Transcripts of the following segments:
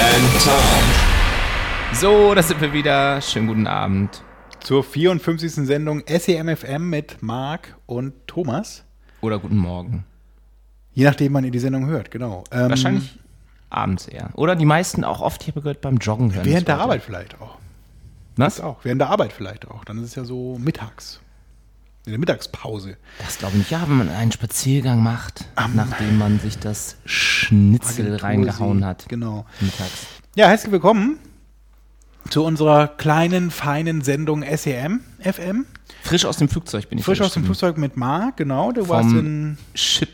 and Tom. So, da sind wir wieder. Schönen guten Abend. Zur 54. Sendung SEMFM mit Marc und Thomas. Oder guten Morgen. Je nachdem, wann ihr die Sendung hört, genau. Ähm, Wahrscheinlich abends eher. Oder die meisten auch oft, ich habe gehört, beim Joggen hören. Während der. Arbeit vielleicht auch. Was? Das auch. Während der Arbeit vielleicht auch. Dann ist es ja so mittags. In der Mittagspause. Das glaube ich nicht. Ja, wenn man einen Spaziergang macht, nachdem man sich das Schnitzel reingehauen hat. Genau. Mittags. Ja, herzlich willkommen zu unserer kleinen, feinen Sendung SEM FM. Frisch aus dem Flugzeug bin ich Frisch aus dem. Flugzeug mit Marc, genau. Du warst Vom in Schiphol.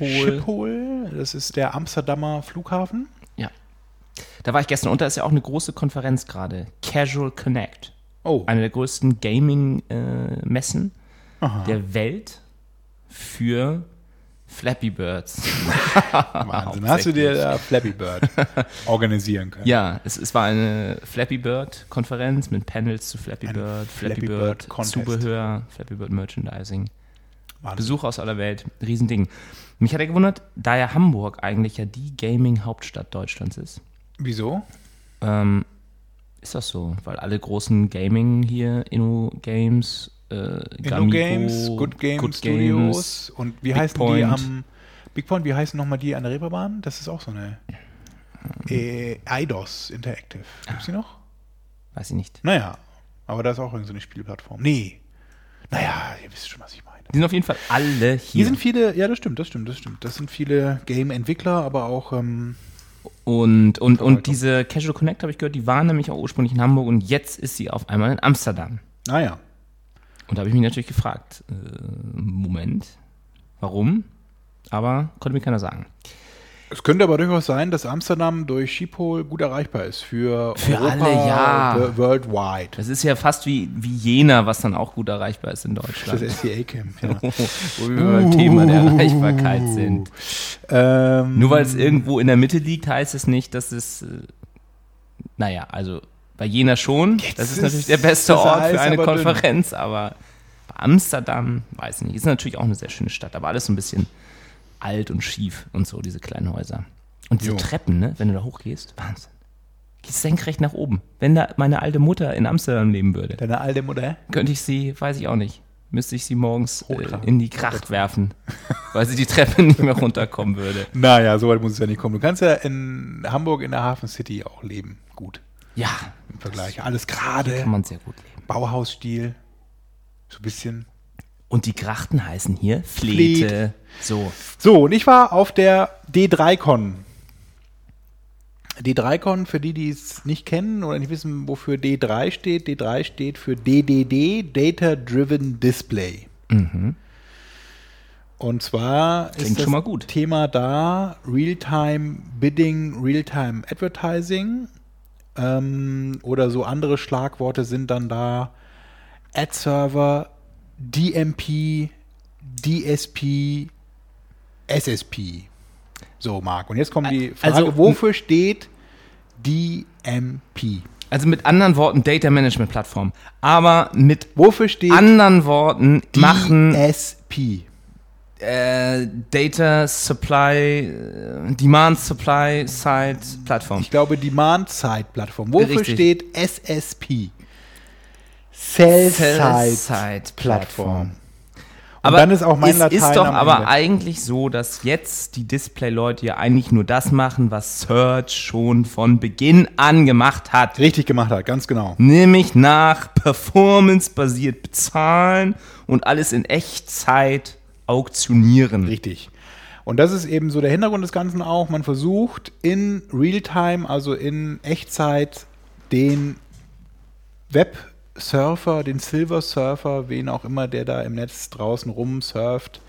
Schiphol. Das ist der Amsterdamer Flughafen. Ja. Da war ich gestern und da ist ja auch eine große Konferenz gerade. Casual Connect. Oh, Eine der größten Gaming-Messen Aha. der Welt für Flappy Birds. Wahnsinn. Hast du dir da Flappy Bird organisieren können? Ja, es, es war eine Flappy Bird-Konferenz mit Panels zu Flappy Ein Bird, Flappy, Flappy Bird, Bird. Zubehör, Flappy Bird Merchandising. Wahnsinn. Besuch aus aller Welt, Riesending. Mich hat er gewundert, da ja Hamburg eigentlich ja die Gaming-Hauptstadt Deutschlands ist. Wieso? Ähm, ist das so? Weil alle großen Gaming hier, Inno-Games, äh, Gamigo, Games, Good Games Good Studios und wie Big heißen die Point. am Big Point, wie heißen nochmal die an der Reeperbahn? Das ist auch so eine äh, Eidos Interactive. Gibt's die noch? Weiß ich nicht. Naja, aber da ist auch irgendeine so eine Spielplattform. Nee. Naja, ihr wisst schon, was ich meine. Die sind auf jeden Fall alle hier. Hier sind viele, ja, das stimmt, das stimmt, das stimmt. Das sind viele Game-Entwickler, aber auch, ähm, Und, und, und diese Casual Connect, habe ich gehört, die waren nämlich auch ursprünglich in Hamburg und jetzt ist sie auf einmal in Amsterdam. naja. Und da habe ich mich natürlich gefragt, äh, Moment, warum? Aber konnte mir keiner sagen. Es könnte aber durchaus sein, dass Amsterdam durch Schiphol gut erreichbar ist für, Für Europa, alle, ja. wo- worldwide. Das ist ja fast wie, wie Jena, was dann auch gut erreichbar ist in Das Deutschland. SCA-Camp, ja. Wo wir beim Thema der Erreichbarkeit sind. Ähm, Nur weil es irgendwo in der Mitte liegt, heißt es nicht, dass es, äh, naja, also bei Jena schon. das ist ist natürlich der beste Ort für eine aber dünn. Konferenz, aber bei Amsterdam, weiß ich nicht, ist natürlich auch eine sehr schöne Stadt, aber alles so ein bisschen alt und schief und so, diese kleinen Häuser. Und diese Jo. Treppen, ne, wenn du da hochgehst, Wahnsinn. Gehst senkrecht nach oben. Wenn da meine alte Mutter in Amsterdam leben würde, Deine alte Mutter? könnte ich sie, weiß ich auch nicht, müsste ich sie morgens äh, in die Kracht werfen, weil sie die Treppe nicht mehr runterkommen würde. Naja, so weit muss es ja nicht kommen. Du kannst ja in Hamburg in der Hafen City auch leben. Gut. Ja, Im Vergleich. Alles hier gerade. kann man sehr gut leben. Bauhausstil. So ein bisschen. Und die Grachten heißen hier Flete. So. So, und ich war auf der D3Con. D3Con, für die, die es nicht kennen oder nicht wissen, wofür D3 steht. D3 steht für DDD, Data Driven Display. Und zwar Klingt ist das schon mal gut. Thema da Real-Time Bidding, Real-Time Advertising ähm, oder so andere Schlagworte sind dann da Ad-Server, DMP, DSP, SSP. So, Marc. Und jetzt kommt die Frage, Also, wofür steht DMP? Also mit anderen Worten Data Management Plattform. Aber mit Wofür steht anderen Worten machen DSP? Äh, Data Supply, äh, Demand Supply Side Plattform. Ich glaube, Demand-Side-Plattform. Wofür Richtig. steht SSP? Sell-Side-Plattform. Side Plattform. Und dann ist auch mein es Latein ist doch aber Ende. eigentlich so, dass jetzt die Display-Leute ja eigentlich nur das machen, was Search schon von Beginn an gemacht hat. Richtig gemacht hat, ganz genau. Nämlich nach Performance-basiert bezahlen und alles in Echtzeit auktionieren. Richtig. Und das ist eben so der Hintergrund des Ganzen auch. Man versucht in Realtime, also in Echtzeit, den Web-Surfer, den Silver-Surfer, wen auch immer, der da im Netz draußen rumsurft,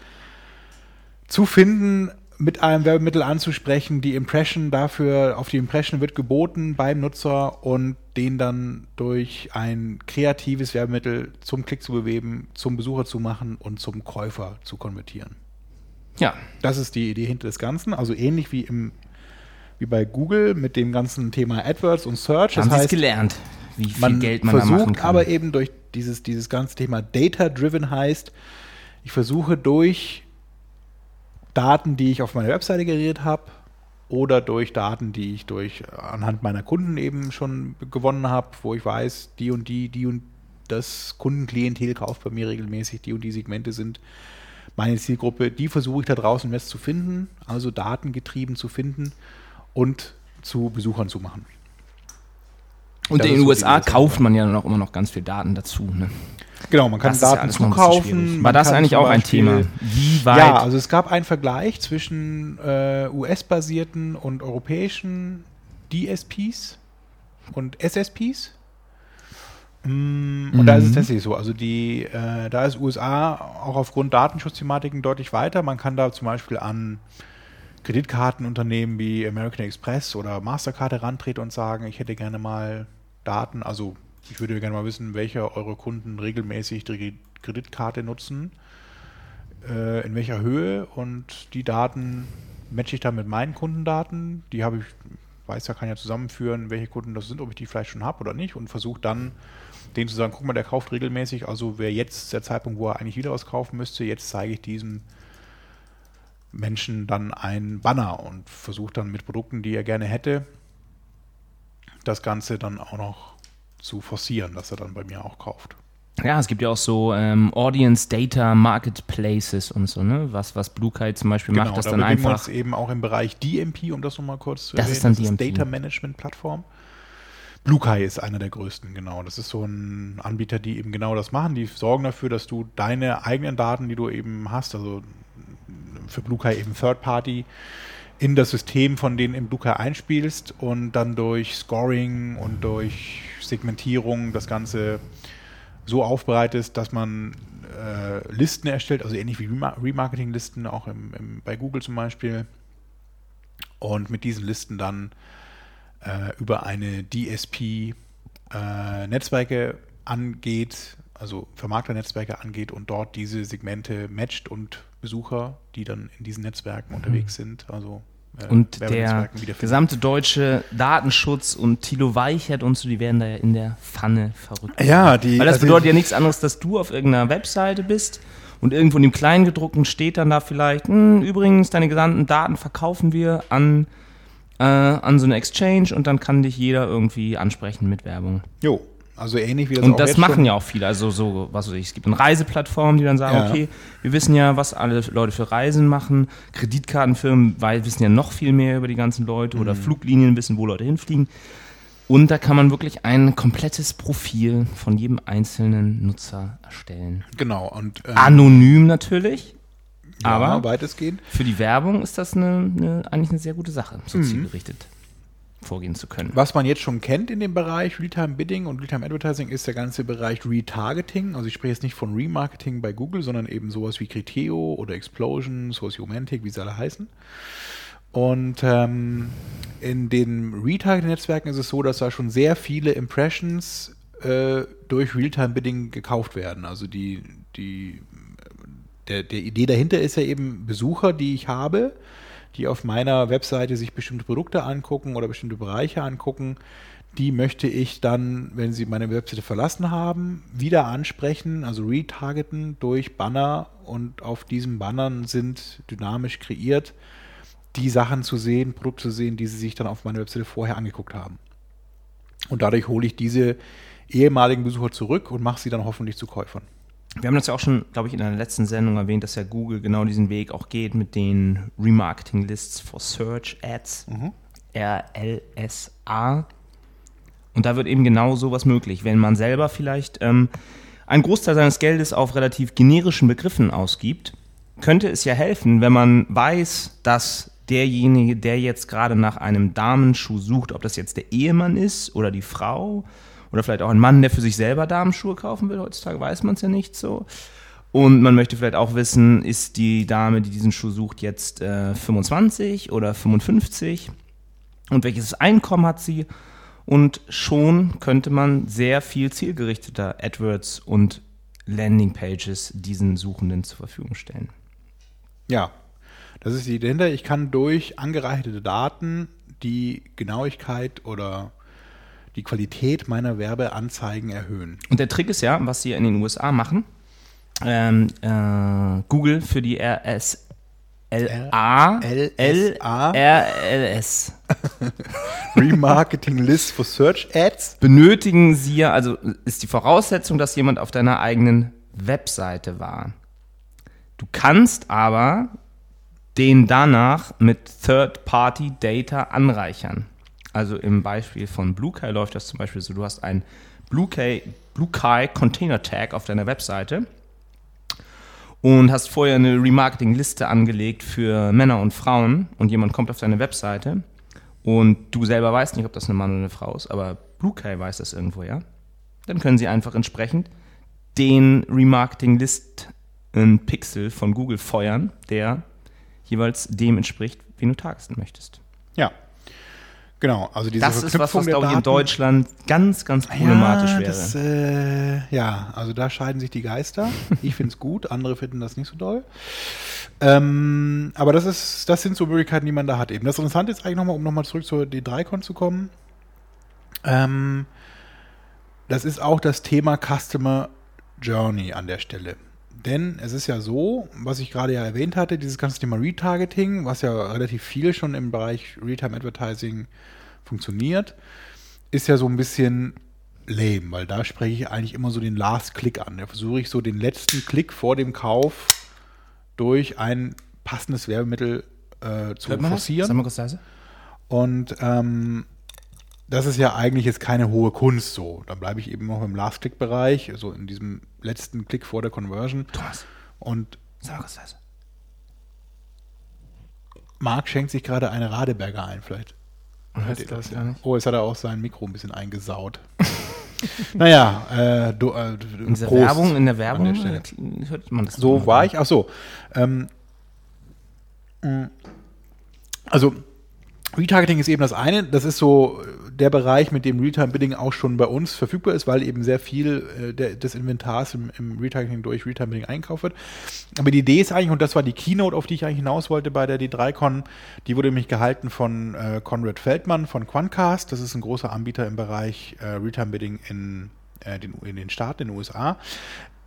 zu finden, mit einem Werbemittel anzusprechen. Die Impression dafür, auf die Impression wird geboten beim Nutzer und den dann durch ein kreatives Werbemittel zum Klick zu bewegen, zum Besucher zu machen und zum Käufer zu konvertieren. Ja, Das ist die Idee hinter des Ganzen. Also ähnlich wie im wie bei Google mit dem ganzen Thema AdWords und Search. haben Das es heißt, gelernt, wie viel man Geld man da versucht machen kann. aber eben durch dieses, dieses ganze Thema Data-Driven heißt, ich versuche durch Daten, die ich auf meiner Webseite generiert habe, oder durch Daten, die ich durch anhand meiner Kunden eben schon gewonnen habe, wo ich weiß, die und die, die und das Kundenklientel kauft bei mir regelmäßig, die und die Segmente sind meine Zielgruppe, die versuche ich da draußen Netz zu finden, also datengetrieben zu finden und zu Besuchern zu machen. Und in den USA kauft man ja dann auch immer noch ganz viel Daten dazu. Ne? Genau, man kann Das Daten noch zukaufen. War das eigentlich auch ein Thema? Wie weit? Ja, also es gab einen Vergleich zwischen äh, US-basierten und europäischen DSPs und SSPs. Mm, Und da ist es tatsächlich so. Also die, äh, da ist USA auch aufgrund Datenschutzthematiken deutlich weiter. Man kann da zum Beispiel an Kreditkartenunternehmen wie American Express oder Mastercard herantreten und sagen, ich hätte gerne mal Daten, also ich würde gerne mal wissen, welche eure Kunden regelmäßig die Kreditkarte nutzen, äh, in welcher Höhe. Und die Daten matche ich dann mit meinen Kundendaten. Die habe ich, weiß ja, kann ja zusammenführen, welche Kunden das sind, ob ich die vielleicht schon habe oder nicht. Und versuche dann denen zu sagen, guck mal, der kauft regelmäßig, also wäre jetzt der Zeitpunkt, wo er eigentlich wieder was kaufen müsste, jetzt zeige ich diesem Menschen dann einen Banner und versuche dann mit Produkten, die er gerne hätte, das Ganze dann auch noch zu forcieren, dass er dann bei mir auch kauft. Ja, es gibt ja auch so ähm, Audience Data Marketplaces und so, ne? Was, was Blue Kite zum Beispiel macht, das da dann bewegen wir einfach. uns eben auch im Bereich DMP, um das nochmal kurz zu Das ist dann das DMP. Data Management Plattform. BlueKai ist einer der größten, genau. Das ist so ein Anbieter, die eben genau das machen. Die sorgen dafür, dass du deine eigenen Daten, die du eben hast, also für BlueKai eben Third Party, in das System von denen im BlueKai einspielst und dann durch Scoring und durch Segmentierung das Ganze so aufbereitest, dass man äh, Listen erstellt, also ähnlich wie Rema- Remarketing-Listen, auch im, im, bei Google zum Beispiel. Und mit diesen Listen dann äh, über eine DSP äh, Netzwerke angeht, also Vermarkter-Netzwerke angeht und dort diese Segmente matcht und Besucher, die dann in diesen Netzwerken unterwegs sind, also äh, Und der gesamte deutsche Datenschutz und Thilo Weichert und so, die werden da ja in der Pfanne verrückt. Ja, die- Weil das also- bedeutet ja nichts anderes, dass du auf irgendeiner Webseite bist und irgendwo in dem Kleingedruckten steht dann da vielleicht, hm, übrigens, deine gesamten Daten verkaufen wir an, äh, an so eine Exchange und dann kann dich jeder irgendwie ansprechen mit Werbung. Jo, also ähnlich wie das Und das machen ja auch viele. Also so, was weiß ich, es gibt eine Reiseplattform, die dann sagen, Ja. okay, wir wissen ja, was alle Leute für Reisen machen. Kreditkartenfirmen weil, wissen ja noch viel mehr über die ganzen Leute oder Mhm. Fluglinien wissen, wo Leute hinfliegen. Und da kann man wirklich ein komplettes Profil von jedem einzelnen Nutzer erstellen. Genau, und ähm, Anonym natürlich, ja, aber weitestgehend. für die Werbung ist das eine, eine, eigentlich eine sehr gute Sache, so Mhm. zielgerichtet vorgehen zu können. Was man jetzt schon kennt in dem Bereich Realtime Bidding und Realtime Advertising ist der ganze Bereich Retargeting. Also ich spreche jetzt nicht von Remarketing bei Google, sondern eben sowas wie Criteo oder Explosion, Sociomantic, wie sie alle heißen. Und ähm, in den Retargeting-Netzwerken ist es so, dass da schon sehr viele Impressions äh, durch Realtime Bidding gekauft werden. Also die, die der, der Idee dahinter ist ja eben Besucher, die ich habe, die auf meiner Webseite sich bestimmte Produkte angucken oder bestimmte Bereiche angucken, die möchte ich dann, wenn sie meine Webseite verlassen haben, wieder ansprechen, also retargeten durch Banner und auf diesen Bannern sind dynamisch kreiert die Sachen zu sehen, Produkte zu sehen, die sie sich dann auf meiner Webseite vorher angeguckt haben. Und dadurch hole ich diese ehemaligen Besucher zurück und mache sie dann hoffentlich zu Käufern. Wir haben das ja auch schon, glaube ich, in der letzten Sendung erwähnt, dass ja Google genau diesen Weg auch geht mit den Remarketing Lists for Search Ads, RLSA. Und da wird eben genau sowas möglich. Wenn man selber vielleicht ähm, einen Großteil seines Geldes auf relativ generischen Begriffen ausgibt, könnte es ja helfen, wenn man weiß, dass derjenige, der jetzt gerade nach einem Damenschuh sucht, ob das jetzt der Ehemann ist oder die Frau oder vielleicht auch ein Mann, der für sich selber Damenschuhe kaufen will, heutzutage weiß man es ja nicht so. Und man möchte vielleicht auch wissen, ist die Dame, die diesen Schuh sucht, jetzt äh, 25 oder 55? Und welches Einkommen hat sie? Und schon könnte man sehr viel zielgerichteter AdWords und Landingpages diesen Suchenden zur Verfügung stellen. Ja, das ist die Idee. Ich kann durch angereicherte Daten die Genauigkeit oder die Qualität meiner Werbeanzeigen erhöhen. Und der Trick ist ja, was sie in den USA machen, ähm, äh, Google für die RS LA LSA. RLS Remarketing List for Search Ads. benötigen sie ja, also ist die Voraussetzung, dass jemand auf deiner eigenen Webseite war. Du kannst aber den danach mit Third-Party-Data anreichern. Also im Beispiel von BlueKai läuft das zum Beispiel so, du hast einen BlueKai, BlueKai Container Tag auf deiner Webseite und hast vorher eine Remarketing-Liste angelegt für Männer und Frauen und jemand kommt auf deine Webseite und du selber weißt nicht, ob das eine Mann oder eine Frau ist, aber BlueKai weiß das irgendwo, ja? Dann können sie einfach entsprechend den Remarketing-Listen-Pixel von Google feuern, der jeweils dem entspricht, wen du targeten möchtest. Ja. Genau, also diese Das ist was, Verknüpfung was, glaube ich, in Deutschland ganz, ganz problematisch ja, wäre. Das, äh, ja, also da scheiden sich die Geister. Ich finde es gut, andere finden das nicht so doll. Ähm, aber das ist, das sind so Möglichkeiten, die man da hat eben. Das Interessante ist eigentlich nochmal, um nochmal zurück zur D3Con zu kommen. Ähm, das ist auch das Thema Customer Journey an der Stelle. Denn es ist ja so, was ich gerade ja erwähnt hatte, dieses ganze Thema Retargeting, was ja relativ viel schon im Bereich Realtime Advertising funktioniert, ist ja so ein bisschen lame, weil da spreche ich eigentlich immer so den Last Click an. Da versuche ich so den letzten Klick vor dem Kauf durch ein passendes Werbemittel äh, zu Hört man das? forcieren. Sag mal kurz leise. Und ähm, das ist ja eigentlich jetzt keine hohe Kunst so. Da bleibe ich eben noch im Last-Click-Bereich, so in diesem letzten Klick vor der Conversion. Thomas, Und sag kurz leise. Marc schenkt sich gerade eine Radeberger ein, vielleicht. Hört ihr das? gar nicht. Oh, jetzt hat er auch sein Mikro ein bisschen eingesaut. naja, äh, du, äh, In Prost Werbung, in der Werbung Stelle. äh, hört man das. So war ich. Ach so. Ähm, mh, also Retargeting ist eben das eine. Das ist so äh, der Bereich, mit dem Realtime Bidding auch schon bei uns verfügbar ist, weil eben sehr viel äh, der, des Inventars im, im Retargeting durch Realtime Bidding einkauft wird. Aber die Idee ist eigentlich, und das war die Keynote, auf die ich eigentlich hinaus wollte bei der D3Con, die wurde nämlich gehalten von äh, Conrad Feldmann von Quantcast. Das ist ein großer Anbieter im Bereich äh, Realtime Bidding in, äh, den, in den Staaten, in den USA.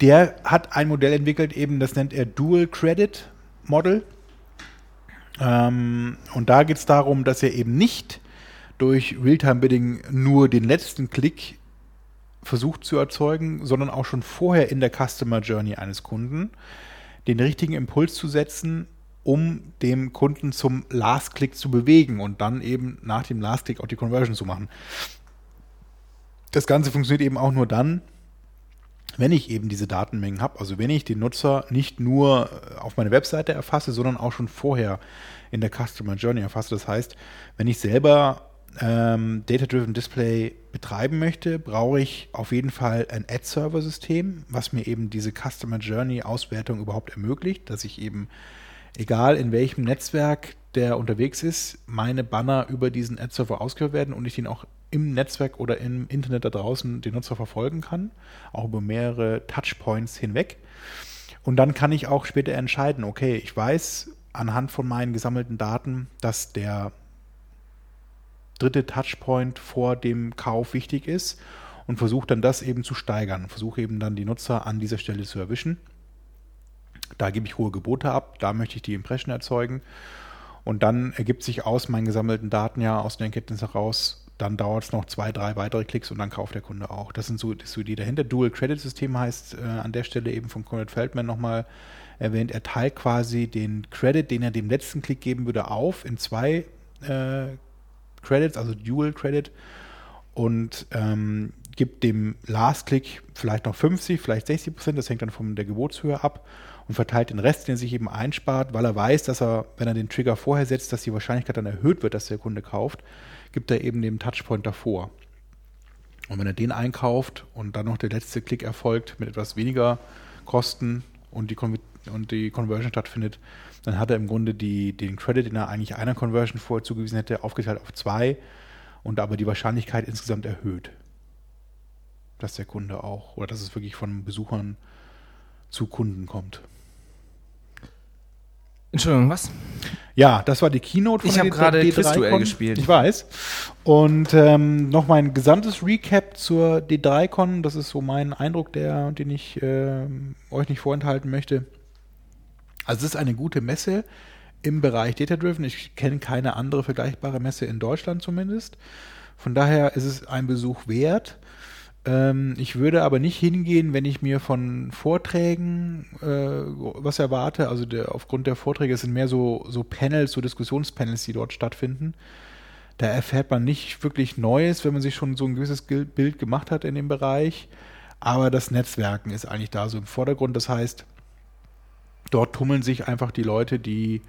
Der hat ein Modell entwickelt, eben das nennt er Dual Credit Model. Ähm, und da geht es darum, dass er eben nicht durch Realtime-Bidding nur den letzten Klick versucht zu erzeugen, sondern auch schon vorher in der Customer Journey eines Kunden den richtigen Impuls zu setzen, um dem Kunden zum Last-Click zu bewegen und dann eben nach dem Last-Click auch die Conversion zu machen. Das Ganze funktioniert eben auch nur dann, wenn ich eben diese Datenmengen habe, also wenn ich den Nutzer nicht nur äh, auf meine Webseite erfasse, sondern auch schon vorher in der Customer Journey erfasse. Das heißt, wenn ich selber ähm, Data-Driven Display betreiben möchte, brauche ich auf jeden Fall ein Ad-Server-System, was mir eben diese Customer Journey-Auswertung überhaupt ermöglicht, dass ich eben, egal in welchem Netzwerk der unterwegs ist, meine Banner über diesen Ad-Server ausgeführt werden und ich den auch im Netzwerk oder im Internet da draußen den Nutzer verfolgen kann, auch über mehrere Touchpoints hinweg. Und dann kann ich auch später entscheiden, okay, ich weiß anhand von meinen gesammelten Daten, dass der dritte Touchpoint vor dem Kauf wichtig ist und versuche dann das eben zu steigern. Versuche eben dann die Nutzer an dieser Stelle zu erwischen. Da gebe ich hohe Gebote ab, da möchte ich die Impression erzeugen. Und dann ergibt sich aus meinen gesammelten Daten ja aus den Erkenntnissen heraus, dann dauert es noch zwei, drei weitere Klicks und dann kauft der Kunde auch. Das sind so, das so die dahinter. Dual Credit System heißt äh, an der Stelle eben von Conrad Feldman nochmal erwähnt, er teilt quasi den Credit, den er dem letzten Klick geben würde, auf in zwei äh, Credits, also Dual Credit und ähm, gibt dem Last Click vielleicht noch 50, vielleicht 60 Prozent, das hängt dann von der Gebotshöhe ab und verteilt den Rest, den er sich eben einspart, weil er weiß, dass er, wenn er den Trigger vorher setzt, dass die Wahrscheinlichkeit dann erhöht wird, dass der Kunde kauft, gibt er eben den Touchpoint davor. Und wenn er den einkauft und dann noch der letzte Klick erfolgt mit etwas weniger Kosten und die, und die Conversion stattfindet, dann hat er im Grunde die, den Credit, den er eigentlich einer Conversion vorher zugewiesen hätte, aufgeteilt auf zwei und aber die Wahrscheinlichkeit insgesamt erhöht, dass der Kunde auch oder dass es wirklich von Besuchern zu Kunden kommt. Entschuldigung, was? Ja, das war die Keynote von Ich habe gerade Quizduell gespielt. Ich weiß. Und ähm, noch mein gesamtes Recap zur D3Con. Das ist so mein Eindruck, der, den ich äh, euch nicht vorenthalten möchte. Also es ist eine gute Messe im Bereich Data Driven. Ich kenne keine andere vergleichbare Messe in Deutschland zumindest. Von daher ist es ein Besuch wert. Ähm, ich würde aber nicht hingehen, wenn ich mir von Vorträgen äh, was erwarte. Also der, aufgrund der Vorträge sind mehr so, so Panels, so Diskussionspanels, die dort stattfinden. Da erfährt man nicht wirklich Neues, wenn man sich schon so ein gewisses Bild gemacht hat in dem Bereich. Aber das Netzwerken ist eigentlich da so im Vordergrund. Das heißt, dort tummeln sich einfach die Leute, die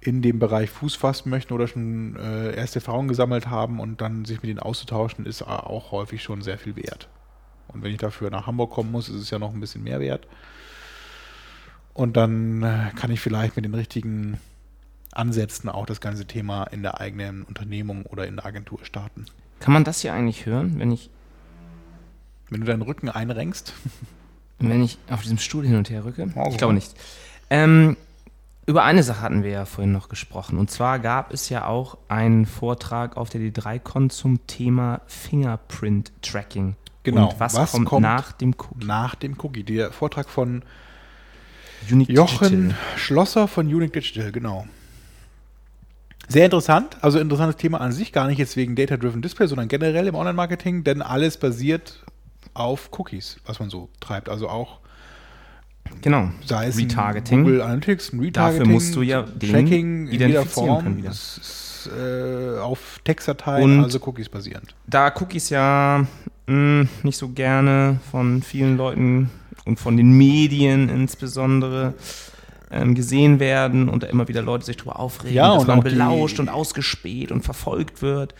in dem Bereich Fuß fassen möchten oder schon äh, erste Erfahrungen gesammelt haben und dann sich mit ihnen auszutauschen, ist auch häufig schon sehr viel wert. Und wenn ich dafür nach Hamburg kommen muss, ist es ja noch ein bisschen mehr wert. Und dann äh, kann ich vielleicht mit den richtigen Ansätzen auch das ganze Thema in der eigenen Unternehmung oder in der Agentur starten. Kann man das hier eigentlich hören, wenn ich. Wenn du deinen Rücken einrenkst? Wenn ich auf diesem Stuhl hin und her rücke? Oh, ich glaube nicht. Ähm, über eine Sache hatten wir ja vorhin noch gesprochen. Und zwar gab es ja auch einen Vortrag auf der D3Con zum Thema Fingerprint Tracking. Genau. Und was, was kommt, kommt, nach dem Cookie? Nach dem Cookie. Der Vortrag von Unique Jochen Digital. Schlosser von Unique Digital, genau. Sehr interessant, also interessantes Thema an sich, gar nicht jetzt wegen Data-Driven Display, sondern generell im Online-Marketing, denn alles basiert auf Cookies, was man so treibt. Also auch Genau. Sei es Retargeting. Google Analytics, Retargeting. Dafür musst du ja den Tracking identifizieren Form, können wieder. Ist, äh, auf Textdateien, also Cookies basierend. Da Cookies ja mh, hm, nicht so gerne von vielen Leuten und von den Medien insbesondere ähm, gesehen werden und da immer wieder Leute sich darüber aufregen, ja, dass man belauscht und ausgespäht und verfolgt wird.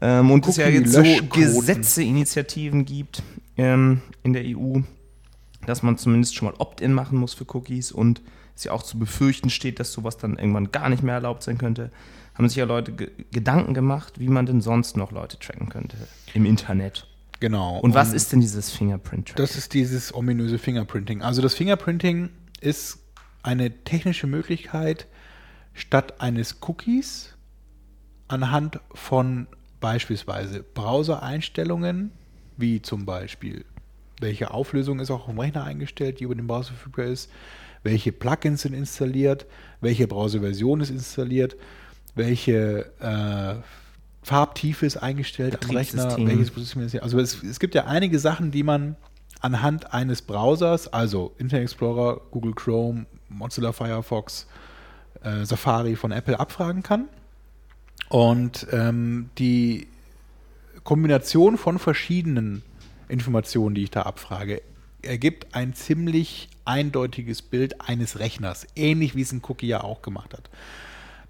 Ähm, und es ja jetzt so Gesetzeinitiativen gibt ähm, in der EU, dass man zumindest schon mal Opt-in machen muss für Cookies und es ja auch zu befürchten steht, dass sowas dann irgendwann gar nicht mehr erlaubt sein könnte, haben sich ja Leute ge Gedanken gemacht, wie man denn sonst noch Leute tracken könnte im Internet. Genau. Und was ist denn dieses Fingerprint-Tracking? Das ist dieses ominöse Fingerprinting. Also das Fingerprinting ist eine technische Möglichkeit, statt eines Cookies anhand von beispielsweise Browser-Einstellungen, wie zum Beispiel welche Auflösung ist auch vom Rechner eingestellt, die über den Browser verfügbar ist, welche Plugins sind installiert, welche Browserversion ist installiert, welche äh, Farbtiefe ist eingestellt am Rechner, welches Betriebssystem ist. Also es, es gibt ja einige Sachen, die man anhand eines Browsers, also Internet Explorer, Google Chrome, Mozilla Firefox, äh, Safari von Apple abfragen kann. Und ähm, die Kombination von verschiedenen Informationen, die ich da abfrage, ergibt ein ziemlich eindeutiges Bild eines Rechners, ähnlich wie es ein Cookie ja auch gemacht hat.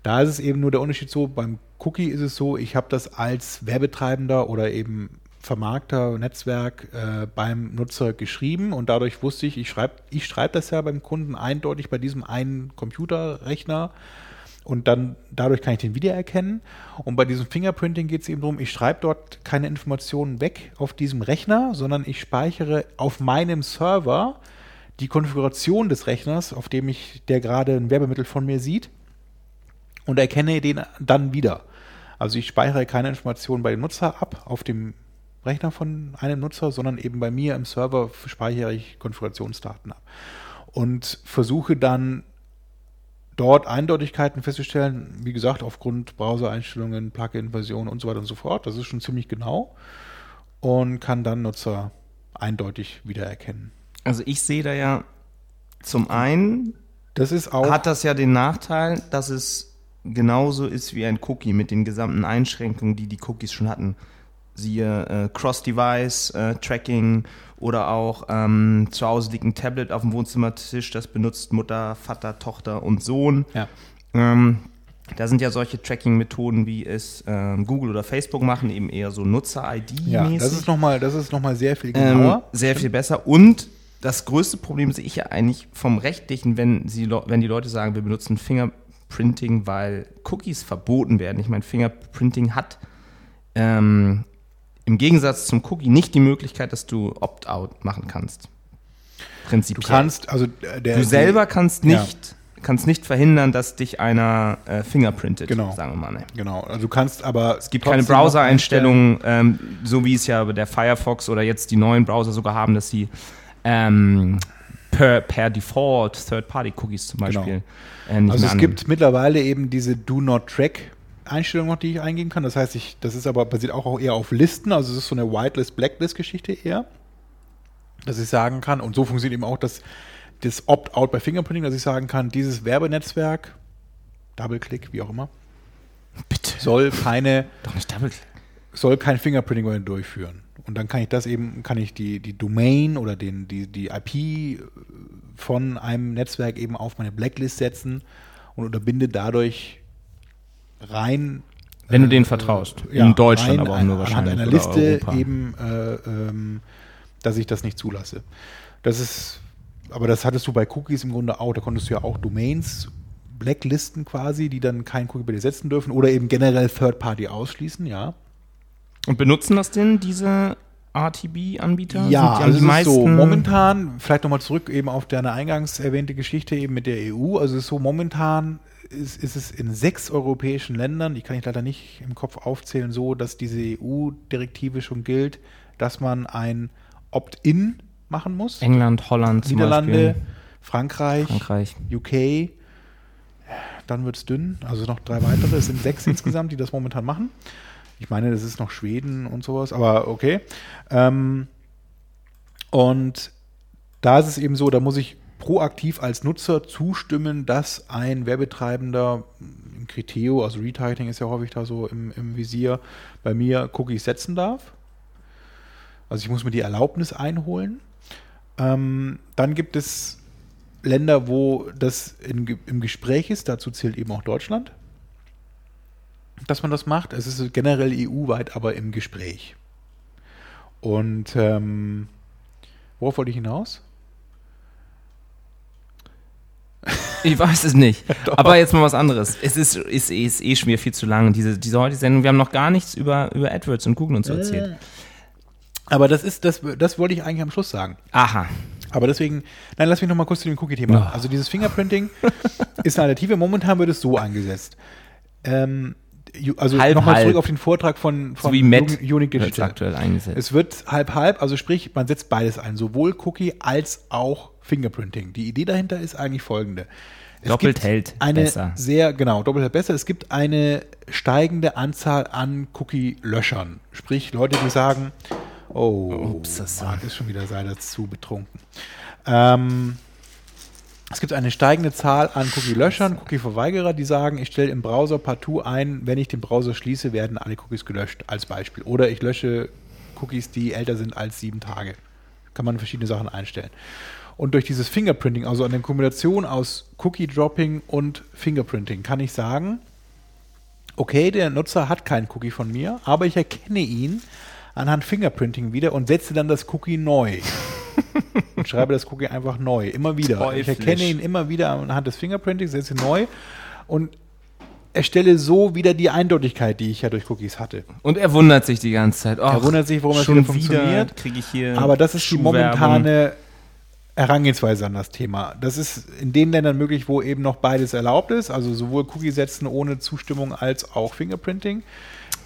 Da ist es eben nur der Unterschied so, beim Cookie ist es so, ich habe das als Werbetreibender oder eben Vermarkter, Netzwerk äh, beim Nutzer geschrieben und dadurch wusste ich, ich schreibe ich schreib das ja beim Kunden eindeutig bei diesem einen Computerrechner und dann dadurch kann ich den wiedererkennen. Und bei diesem Fingerprinting geht es eben darum, ich schreibe dort keine Informationen weg auf diesem Rechner, sondern ich speichere auf meinem Server die Konfiguration des Rechners, auf dem ich der gerade ein Werbemittel von mir sieht und erkenne den dann wieder. Also ich speichere keine Informationen bei dem Nutzer ab auf dem Rechner von einem Nutzer, sondern eben bei mir im Server speichere ich Konfigurationsdaten ab und versuche dann dort Eindeutigkeiten festzustellen, wie gesagt, aufgrund Browser-Einstellungen, Plugin-Versionen und so weiter und so fort. Das ist schon ziemlich genau und kann dann Nutzer eindeutig wiedererkennen. Also ich sehe da ja zum einen, das ist auch, hat das ja den Nachteil, dass es genauso ist wie ein Cookie mit den gesamten Einschränkungen, die die Cookies schon hatten. Siehe äh, Cross-Device-Tracking äh, oder auch ähm, zu Hause liegt ein Tablet auf dem Wohnzimmertisch, das benutzt Mutter, Vater, Tochter und Sohn. Ja. Ähm, da sind ja solche Tracking-Methoden, wie es ähm, Google oder Facebook machen, eben eher so Nutzer-ID-mäßig. Ja, das ist nochmal noch, sehr viel genauer. Ähm, sehr viel besser. Und das größte Problem sehe ich ja eigentlich vom rechtlichen, wenn, sie, wenn die Leute sagen, wir benutzen Fingerprinting, weil Cookies verboten werden. Ich meine, Fingerprinting hat ähm, im Gegensatz zum Cookie nicht die Möglichkeit, dass du Opt-out machen kannst. Prinzipiell. Du kannst, also äh, der, du selber kannst nicht, kannst nicht verhindern, dass dich einer äh, fingerprintet, Genau. sagen wir mal. Ne? Genau, also du kannst aber. Es gibt keine Browser-Einstellungen, ähm, so wie es ja der Firefox oder jetzt die neuen Browser sogar haben, dass sie ähm, per, per Default Third-Party-Cookies zum Genau. Beispiel äh, nicht Also es annehmen. gibt mittlerweile eben diese Do Not Track Einstellung noch, die ich eingeben kann. Das heißt, ich, das ist aber basiert auch, eher auf Listen. Also es ist so eine Whitelist, Blacklist Geschichte eher, dass ich sagen kann. Und so funktioniert eben auch das, das Opt-out bei Fingerprinting, dass ich sagen kann, dieses Werbenetzwerk, Double-Click, wie auch immer, Bitte. soll keine Doch nicht soll kein Fingerprinting mehr durchführen. Und dann kann ich das eben, kann ich die, die Domain oder den, die, die IP von einem Netzwerk eben auf meine Blacklist setzen und unterbinde dadurch rein. Wenn du äh, denen vertraust. ja, In Deutschland aber auch nur anhand wahrscheinlich. einer oder Liste Europa. eben, äh, ähm, dass ich das nicht zulasse. Das ist, aber das hattest du bei Cookies im Grunde auch. Da konntest du ja auch Domains blacklisten quasi, die dann kein Cookie bei dir setzen dürfen oder eben generell Third Party ausschließen, ja. Und benutzen das denn diese RTB-Anbieter? Ja, also die ist so meisten- momentan, vielleicht nochmal zurück eben auf deine eingangs erwähnte Geschichte eben mit der EU, also es ist so momentan ist, ist es in sechs europäischen Ländern, die kann ich leider nicht im Kopf aufzählen, so, dass diese EU-Direktive schon gilt, dass man ein Opt-in machen muss. England, Holland Niederlande. Frankreich, Frankreich. UK, dann wird es dünn, also noch drei weitere, es sind sechs insgesamt, die das momentan machen. Ich meine, das ist noch Schweden und sowas, aber okay. Ähm, und da ist es eben so, da muss ich proaktiv als Nutzer zustimmen, dass ein Werbetreibender im Criteo, also Retargeting ist ja häufig da so im, im Visier, bei mir Cookies setzen darf. Also ich muss mir die Erlaubnis einholen. Ähm, dann gibt es Länder, wo das in, im Gespräch ist, dazu zählt eben auch Deutschland, dass man das macht. Es ist generell EU-weit, aber im Gespräch. Und ähm, worauf wollte ich hinaus? Ich weiß es nicht. Aber jetzt mal was anderes. Es ist, ist, eh- ist eh schon wieder viel zu lang. Diese, diese heutige Sendung, wir haben noch gar nichts über, über AdWords und Google und so erzählt. Aber das ist, das, das wollte ich eigentlich am Schluss sagen. Aha. Aber deswegen, nein, lass mich noch mal kurz zu dem Cookie-Thema. Oh. Also dieses Fingerprinting ist eine Alternative. Momentan wird es so eingesetzt. Ähm, also Halb, nochmal halb. zurück auf den Vortrag von, So von wie Met Uni- Unique Digital. aktuell eingesetzt. Es wird halb-halb, also sprich, man setzt beides ein, sowohl Cookie als auch Fingerprinting. Die Idee dahinter ist eigentlich folgende. Es Doppelt hält eine besser. Sehr, genau, doppelt hält besser. Es gibt eine steigende Anzahl an Cookie-Löschern. Sprich, Leute, die sagen, oh, Ups, das Marc ist schon wieder leider zu betrunken. Ähm, es gibt eine steigende Zahl an Cookie-Löschern, Cookie-Verweigerer, die sagen, ich stelle im Browser partout ein, wenn ich den Browser schließe, werden alle Cookies gelöscht, als Beispiel. Oder ich lösche Cookies, die älter sind als sieben Tage. Kann man verschiedene Sachen einstellen. Und durch dieses Fingerprinting, also eine Kombination aus Cookie-Dropping und Fingerprinting, kann ich sagen, okay, der Nutzer hat keinen Cookie von mir, aber ich erkenne ihn anhand Fingerprinting wieder und setze dann das Cookie neu. und schreibe das Cookie einfach neu, immer wieder. Ich Teuflisch. erkenne ihn immer wieder anhand des Fingerprintings, setze ihn neu und erstelle so wieder die Eindeutigkeit, die ich ja durch Cookies hatte. Und er wundert sich die ganze Zeit. Och, Er wundert sich, warum das schon wieder funktioniert. kriege ich hier Aber das ist die momentane Herangehensweise an das Thema. Das ist in den Ländern möglich, wo eben noch beides erlaubt ist, also sowohl Cookie setzen ohne Zustimmung als auch Fingerprinting.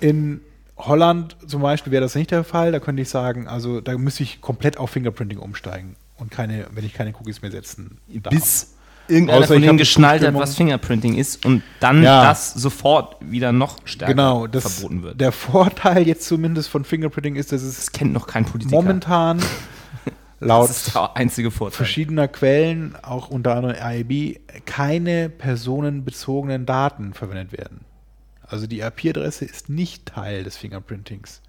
In Holland zum Beispiel wäre das nicht der Fall. Da könnte ich sagen, also da müsste ich komplett auf Fingerprinting umsteigen und keine, wenn ich keine Cookies mehr setzen darf. Bis irgendeiner Außer von denen geschnallt hat, was Fingerprinting ist und dann Ja. das sofort wieder noch stärker genau, das, verboten wird. der Vorteil jetzt zumindest von Fingerprinting ist, dass es Das kennt noch kein Politiker. momentan laut verschiedener Quellen, auch unter anderem RIB, keine personenbezogenen Daten verwendet werden. Also die IP-Adresse ist nicht Teil des Fingerprintings,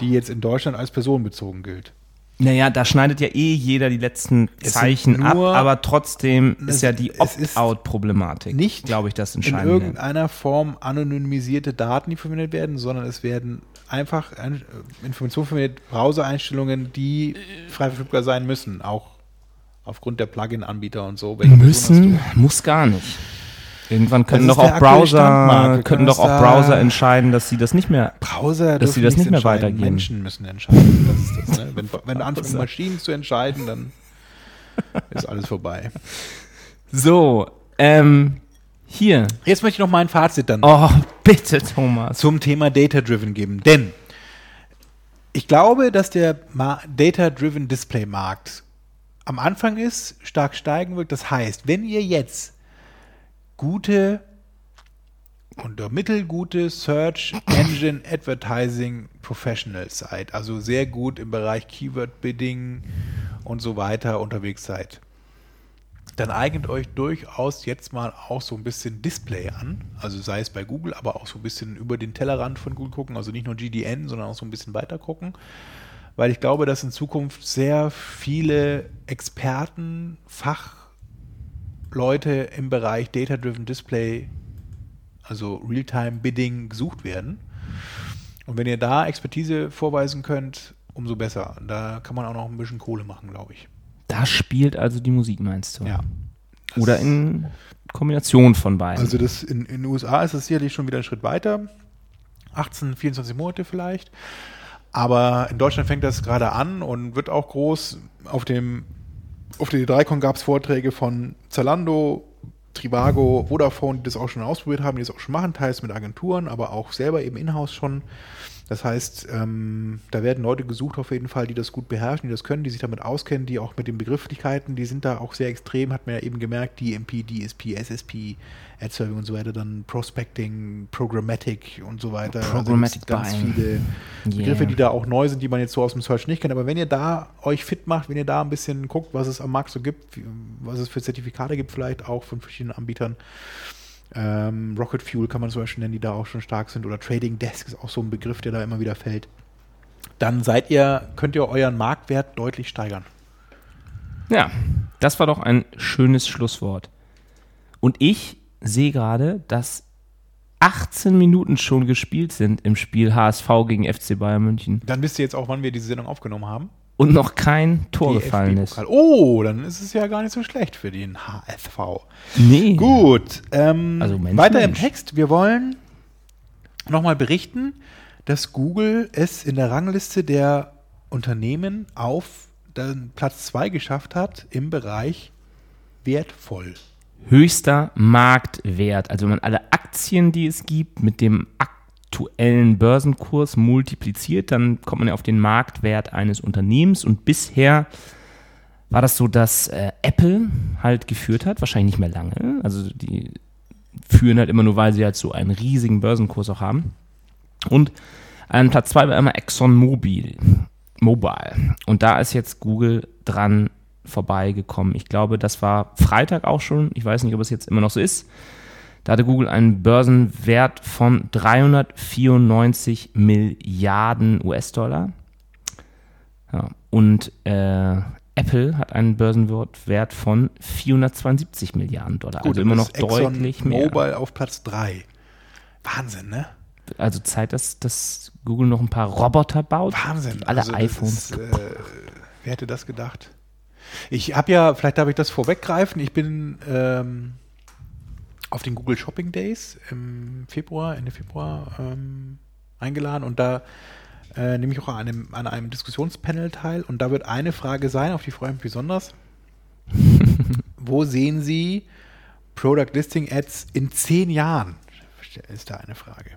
die jetzt in Deutschland als personenbezogen gilt. Naja, da schneidet ja eh jeder die letzten Es Zeichen ab, aber trotzdem ist ja die Opt-out-Problematik, nicht glaube ich, das In Entscheidende. irgendeiner Form anonymisierte Daten, die verwendet werden, sondern es werden einfach ein, äh, Informationen verwendet, Browser-Einstellungen, die frei verfügbar sein müssen, auch Aufgrund der Plugin-Anbieter und so. Welche Müssen, muss gar nicht. Irgendwann können doch auch. Browser, können doch auch Browser entscheiden, dass sie das nicht mehr. Browser Dass sie das nicht mehr entscheiden. weitergeben. Menschen müssen entscheiden. Das ist das, ne? Wenn, wenn du anfängst, Maschinen zu entscheiden, dann ist alles vorbei. So, ähm, hier. Jetzt möchte ich noch mein Fazit dann Oh, bitte, Thomas. zum Thema Data-Driven geben. Denn ich glaube, dass der Data-Driven Display-Markt am Anfang ist, stark steigen wird. Das heißt, wenn ihr jetzt gute und mittelgute Search Engine Advertising Professionals seid, also sehr gut im Bereich Keyword Bidding und so weiter unterwegs seid, dann eignet euch durchaus jetzt mal auch so ein bisschen Display an. Also sei es bei Google, aber auch so ein bisschen über den Tellerrand von Google gucken. Also nicht nur GDN, sondern auch so ein bisschen weiter gucken. Weil ich glaube, dass in Zukunft sehr viele Experten, Fachleute im Bereich Data-Driven Display, also Real-Time Bidding, gesucht werden. Und wenn ihr da Expertise vorweisen könnt, umso besser. Da kann man auch noch ein bisschen Kohle machen, glaube ich. Da spielt also die Musik, meinst du? Ja. Oder in Kombination von beiden. Also das in, in den USA ist es sicherlich schon wieder ein Schritt weiter. 18, 24 Monate vielleicht. Aber in Deutschland fängt das gerade an und wird auch groß. Auf dem auf der D3con gab es Vorträge von Zalando, Trivago, Vodafone, die das auch schon ausprobiert haben, die das auch schon machen, teils mit Agenturen, aber auch selber eben in-house schon. Das heißt, ähm, da werden Leute gesucht auf jeden Fall, die das gut beherrschen, die das können, die sich damit auskennen, die auch mit den Begrifflichkeiten, die sind da auch sehr extrem, hat man ja eben gemerkt, DMP, DSP, SSP, Ad Serving und so weiter, dann Prospecting, Programmatic und so weiter. Programmatic da gibt's ganz Buying. viele Begriffe, Yeah. die da auch neu sind, die man jetzt so aus dem Search nicht kennt. Aber wenn ihr da euch fit macht, wenn ihr da ein bisschen guckt, was es am Markt so gibt, was es für Zertifikate gibt, vielleicht auch von verschiedenen Anbietern, ähm, Rocket Fuel kann man zum Beispiel nennen, die da auch schon stark sind, oder Trading Desk ist auch so ein Begriff, der da immer wieder fällt. Dann seid ihr, könnt ihr euren Marktwert deutlich steigern. Ja, das war doch ein schönes Schlusswort. Und ich sehe gerade, dass 18 Minuten schon gespielt sind im Spiel HSV gegen FC Bayern München Dann wisst ihr jetzt auch, wann wir diese Sendung aufgenommen haben. Und noch kein Tor gefallen ist. Oh, dann ist es ja gar nicht so schlecht für den HSV. Nee. Gut, ähm, Also Mensch, weiter im Mensch. Text. Wir wollen nochmal berichten, dass Google es in der Rangliste der Unternehmen auf Platz 2 geschafft hat im Bereich wertvoll. Höchster Marktwert. Also wenn man alle Aktien, die es gibt, mit dem aktuellen Börsenkurs multipliziert, dann kommt man ja auf den Marktwert eines Unternehmens. Und bisher war das so, dass äh, Apple halt geführt hat, wahrscheinlich nicht mehr lange. Also die führen halt immer nur, weil sie halt so einen riesigen Börsenkurs auch haben. Und an Platz 2 war immer ExxonMobil. Mobile. Und da ist jetzt Google dran vorbeigekommen. Ich glaube, das war Freitag auch schon. Ich weiß nicht, ob es jetzt immer noch so ist. Da hatte Google einen Börsenwert von 394 Milliarden US-Dollar. Ja, und äh, Apple hat einen Börsenwert von 472 Milliarden Dollar. also immer noch Exxon deutlich mehr. Mobile auf Platz 3. Wahnsinn, ne? Also Zeit, dass, dass Google noch ein paar Roboter baut. Wahnsinn. Alle Also iPhones. Ist, äh, wer hätte das gedacht? Ich habe ja, vielleicht darf ich das vorweggreifen, ich bin ähm, auf den Google Shopping Days im Februar, Ende Februar ähm, eingeladen und da äh, nehme ich auch an einem, an einem Diskussionspanel teil und da wird eine Frage sein, auf die freue ich mich besonders. Wo sehen Sie Product Listing Ads in zehn Jahren? Ist da eine Frage.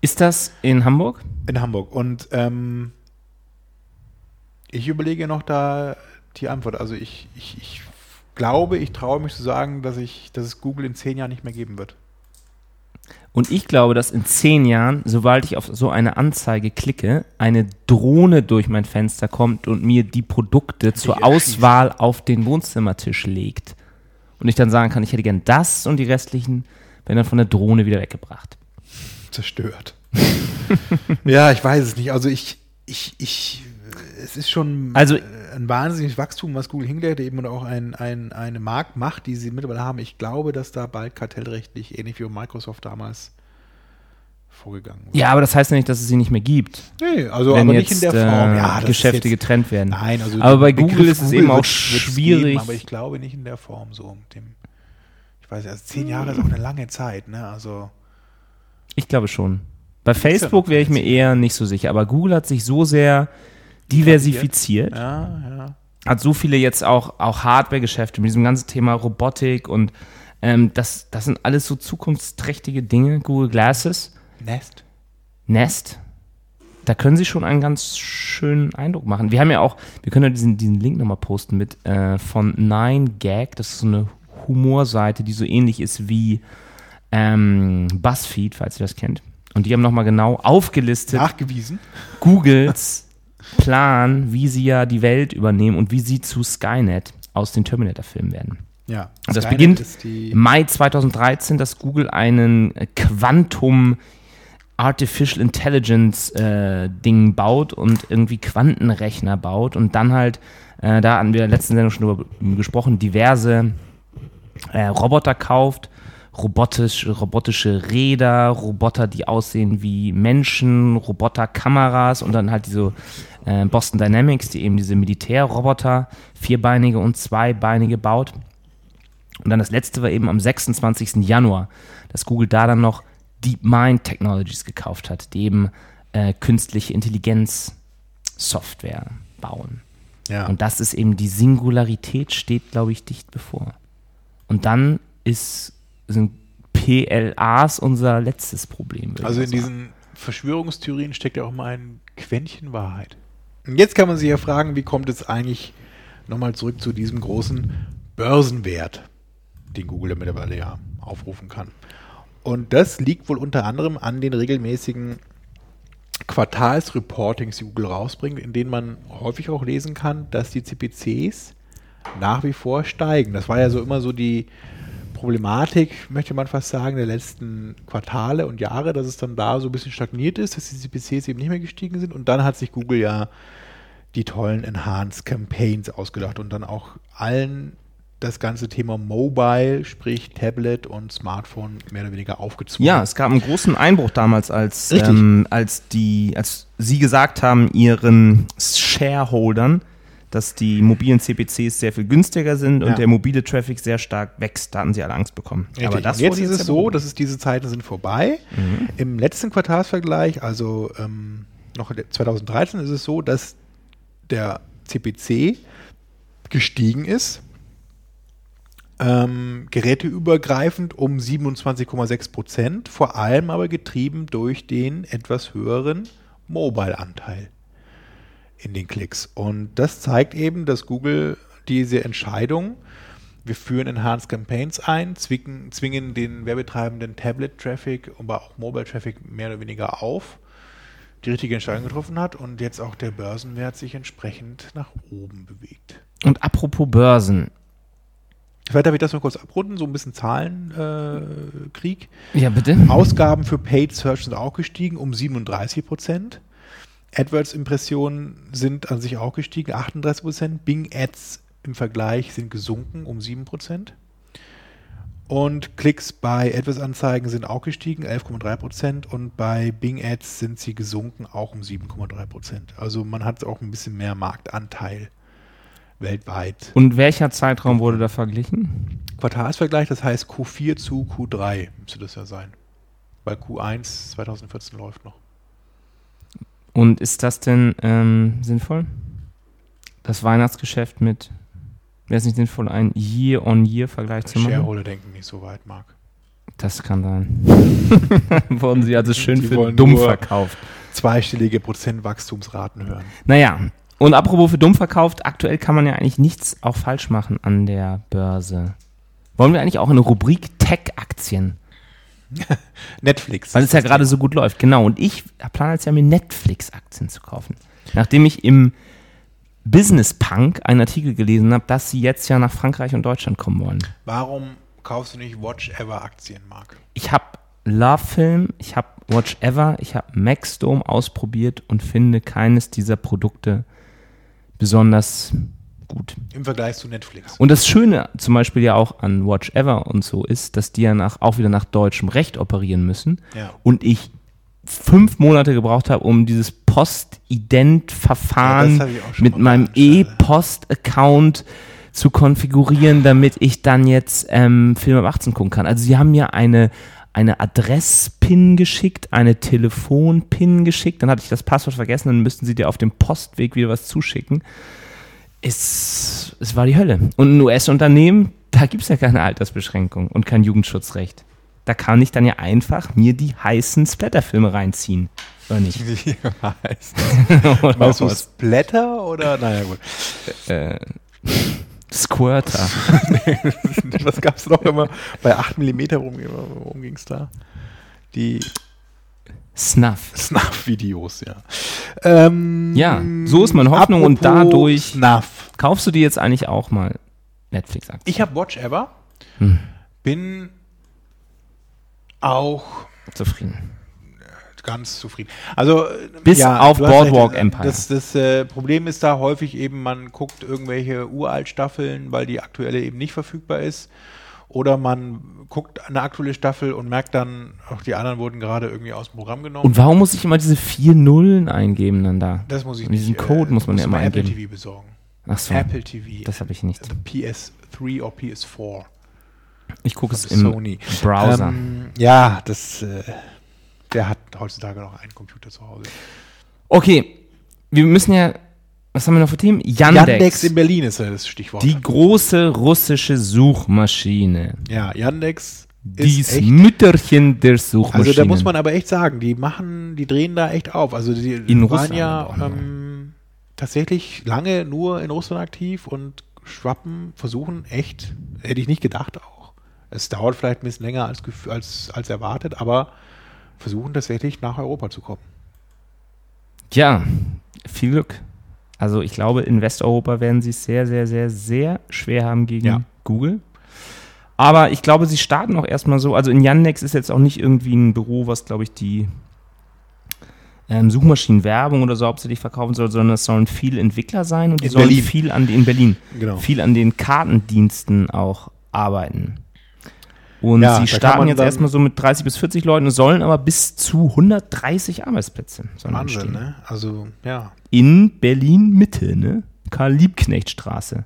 Ist das in Hamburg? In Hamburg. Und ähm, ich überlege noch da die Antwort. Also ich, ich, ich glaube, ich traue mich zu sagen, dass ich, dass es Google in zehn Jahren nicht mehr geben wird. Und ich glaube, dass in zehn Jahren, sobald ich auf so eine Anzeige klicke, eine Drohne durch mein Fenster kommt und mir die Produkte zur. Auswahl auf den Wohnzimmertisch legt. Und ich dann sagen kann, ich hätte gern das und die restlichen werden dann von der Drohne wieder weggebracht. Zerstört. ja, ich weiß es nicht. Also ich, ich, ich, es ist schon Also- äh, ein wahnsinniges Wachstum, was Google hingelegt, eben auch ein, ein, eine Marktmacht, die sie mittlerweile haben. Ich glaube, dass da bald kartellrechtlich, ähnlich wie Microsoft damals, vorgegangen wird. Ja, aber das heißt ja nicht, dass es sie nicht mehr gibt. Nee, also wenn aber jetzt nicht in der Form. äh, Ja, Geschäfte jetzt- getrennt werden. Nein, also aber bei der Google Begriff ist es eben auch schwierig. Geben, aber ich glaube nicht in der Form so. Dem, ich weiß ja, also zehn Jahre ist auch eine lange Zeit, ne? Also Ich glaube schon. Bei Facebook wäre ich mir eher nicht so sicher, aber Google hat sich so sehr diversifiziert, ja, ja. hat so viele jetzt auch, auch Hardware-Geschäfte mit diesem ganzen Thema Robotik und ähm, das, das sind alles so zukunftsträchtige Dinge. Google Glasses, Nest. Nest, da können sie schon einen ganz schönen Eindruck machen. Wir haben ja auch, wir können ja diesen, diesen Link nochmal posten mit äh, von 9gag, das ist so eine Humorseite, die so ähnlich ist wie ähm, BuzzFeed, falls ihr das kennt. Und die haben nochmal genau aufgelistet, Nachgewiesen. Googles Plan, wie sie ja die Welt übernehmen und wie sie zu Skynet aus den Terminator-Filmen werden. Ja. Das Skynet beginnt im Mai 2013, dass Google einen äh, Quantum Artificial Intelligence äh, Ding baut und irgendwie Quantenrechner baut und dann halt, äh, da hatten wir in der letzten Sendung schon drüber gesprochen, diverse äh, Roboter kauft, robotisch, robotische Räder, Roboter, die aussehen wie Menschen, Roboterkameras und dann halt diese Boston Dynamics, die eben diese Militärroboter, vierbeinige und zweibeinige baut. Und dann das letzte war eben am 26. Januar, dass Google da dann noch DeepMind Technologies gekauft hat, die eben äh, künstliche Intelligenz Software bauen. ja. Und das ist eben die Singularität steht, glaube ich, dicht bevor. Und dann ist, sind PLAs unser letztes Problem. Also in diesen Verschwörungstheorien steckt ja auch mal ein Quäntchen Wahrheit. Und jetzt kann man sich ja fragen, wie kommt es eigentlich nochmal zurück zu diesem großen Börsenwert, den Google ja mittlerweile ja aufrufen kann. Und das liegt wohl unter anderem an den regelmäßigen Quartalsreportings, die Google rausbringt, in denen man häufig auch lesen kann, dass die CPCs nach wie vor steigen. Das war ja so immer so die Problematik, möchte man fast sagen, der letzten Quartale und Jahre, dass es dann da so ein bisschen stagniert ist, dass die CPCs eben nicht mehr gestiegen sind. Und dann hat sich Google ja die tollen Enhanced Campaigns ausgedacht und dann auch allen das ganze Thema Mobile, sprich Tablet und Smartphone mehr oder weniger aufgezwungen. Ja, es gab einen großen Einbruch damals, als, ähm, als, die, als sie gesagt haben, ihren Shareholdern, dass die mobilen CPCs sehr viel günstiger sind und Ja. der mobile Traffic sehr stark wächst. Da hatten sie alle Angst bekommen. Richtig. Aber das und jetzt ist es so, dass es diese Zeiten sind vorbei. Im letzten Quartalsvergleich, also ähm, noch 2013, ist es so, dass der CPC gestiegen ist. Ähm, geräteübergreifend um 27,6 Prozent, vor allem aber getrieben durch den etwas höheren Mobile-Anteil in den Klicks. Und das zeigt eben, dass Google diese Entscheidung, wir führen Enhanced Campaigns ein, zwicken, zwingen den werbetreibenden Tablet-Traffic, aber auch Mobile-Traffic mehr oder weniger auf, die richtige Entscheidung getroffen hat und jetzt auch der Börsenwert sich entsprechend nach oben bewegt. Und apropos Börsen. Vielleicht darf ich das mal kurz abrunden, so ein bisschen Zahlenkrieg. Äh. Ja, bitte. Ausgaben für Paid Search sind auch gestiegen um 37 Prozent. AdWords-Impressionen sind an sich auch gestiegen, 38 Prozent. Bing Ads im Vergleich sind gesunken um 7 Prozent. Und Klicks bei AdWords-Anzeigen sind auch gestiegen, 11,3 Prozent. Und bei Bing Ads sind sie gesunken, auch um 7,3 Prozent. Also man hat auch ein bisschen mehr Marktanteil weltweit. Und welcher Zeitraum wurde da verglichen? Quartalsvergleich, das heißt Q4 zu Q3 müsste das ja sein. Weil Q1 2014 läuft noch. Und ist das denn ähm, sinnvoll? Das Weihnachtsgeschäft mit, wäre es nicht sinnvoll, einen Year-on-Year-Vergleich zu machen? Shareholder denken nicht so weit, Marc. Das kann sein. Wurden sie also schön Die für dumm nur- verkauft. Zweistellige Prozentwachstumsraten hören. Naja, und apropos für dumm verkauft, aktuell kann man ja eigentlich nichts auch falsch machen an der Börse. Wollen wir eigentlich auch eine Rubrik Tech-Aktien? Netflix. Weil es ja gerade so gut läuft. Genau. Und ich plane jetzt ja mir Netflix-Aktien zu kaufen. Nachdem ich im Business Punk einen Artikel gelesen habe, dass sie jetzt ja nach Frankreich und Deutschland kommen wollen. Warum kaufst du nicht Watch Ever Aktien, Marc? Ich habe Love Film, ich habe Watch Ever, ich habe Maxdome ausprobiert und finde keines dieser Produkte besonders gut. Im Vergleich zu Netflix. Und das Schöne zum Beispiel ja auch an Watch Ever und so ist, dass die ja nach, auch wieder nach deutschem Recht operieren müssen. Ja. Und ich fünf Monate gebraucht habe, um dieses Postident-Verfahren Ja, mit meinem. E-Post-Account zu konfigurieren, damit ich dann jetzt ähm, Film ab 18 gucken kann. Also sie haben mir eine, eine Adress-Pin geschickt, eine Telefon-Pin geschickt, dann hatte ich das Passwort vergessen, dann müssten sie dir auf dem Postweg wieder was zuschicken. Es, es war die Hölle. Und ein US-Unternehmen, da gibt es ja keine Altersbeschränkung und kein Jugendschutzrecht. Da kann ich dann ja einfach mir die heißen Splatterfilme reinziehen. Oder nicht? Wie heißt oder Meinst du? Splatter oder? Naja, gut. Squirter. Was gab es noch immer? Bei 8 mm rum, worum ging es da? Die Snuff. Snuff-Videos, ja. Ähm, Ja, so ist meine Hoffnung und dadurch- Snuff. Kaufst du dir jetzt eigentlich auch mal Netflix-Aktien? Ich habe Watch Ever. Hm. Bin auch Zufrieden. ganz zufrieden. Also äh, Bis auf du hast Boardwalk recht, Empire. Das, das äh, Problem ist da häufig eben, man guckt irgendwelche Uralt-Staffeln, weil die aktuelle eben nicht verfügbar ist. Oder man guckt eine aktuelle Staffel und merkt dann, auch die anderen wurden gerade irgendwie aus dem Programm genommen. Und warum muss ich immer diese vier Nullen eingeben dann da? das muss ich Und diesen nicht. äh, Code muss man ja immer Apple eingeben. TV besorgen. Ach so, Apple TV. das habe ich nicht. Also PS3 oder PS4. Ich gucke es von im Sony. Browser. Ähm, ja, das, äh, der hat heutzutage noch einen Computer zu Hause. Okay, wir müssen ja, was haben wir noch für Themen? Yandex. Yandex in Berlin ist ja das Stichwort. die große russische Suchmaschine. ja, Yandex Dies echt. Mütterchen der Suchmaschine. Also da muss man aber echt sagen, die machen, die drehen da echt auf. Also die In waren Russland ja ähm, tatsächlich lange nur in Russland aktiv und Schwappen versuchen echt, hätte ich nicht gedacht auch. Es dauert vielleicht ein bisschen länger als, als, als erwartet, aber versuchen tatsächlich nach Europa zu kommen. Ja, viel Glück. Also ich glaube, in Westeuropa werden sie es sehr, sehr, sehr, sehr schwer haben gegen Ja. Google. Aber ich glaube, sie starten auch erstmal so. Also in Yandex ist jetzt auch nicht irgendwie ein Büro, was, glaube ich, die ähm, Suchmaschinenwerbung oder so hauptsächlich verkaufen soll, sondern es sollen viele Entwickler sein und die In sollen Berlin. viel an in Berlin Genau. viel an den Kartendiensten auch arbeiten. Und Ja, sie starten jetzt erstmal so mit 30 bis 40 Leuten, sollen aber bis zu 130 Arbeitsplätze Wahnsinn, entstehen. ne? Also, ja. In Berlin Mitte, ne? Karl-Liebknecht-Straße.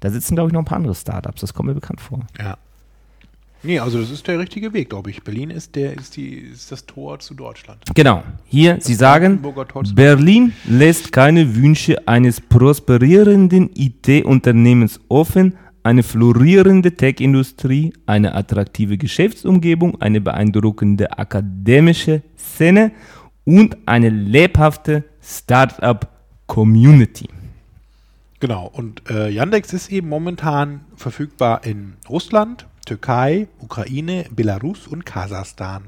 Da sitzen, glaube ich, noch ein paar andere Startups. Das kommt mir bekannt vor. Ja. Nee, also das ist der richtige Weg, glaube ich. Berlin ist der, ist die, ist das Tor zu Deutschland. Genau. Hier, Sie sagen, Berlin lässt keine Wünsche eines prosperierenden IT-Unternehmens offen, eine florierende Tech-Industrie, eine attraktive Geschäftsumgebung, eine beeindruckende akademische Szene und eine lebhafte Startup-Community. Genau, und äh, Yandex ist eben momentan verfügbar in Russland, Türkei, Ukraine, Belarus und Kasachstan.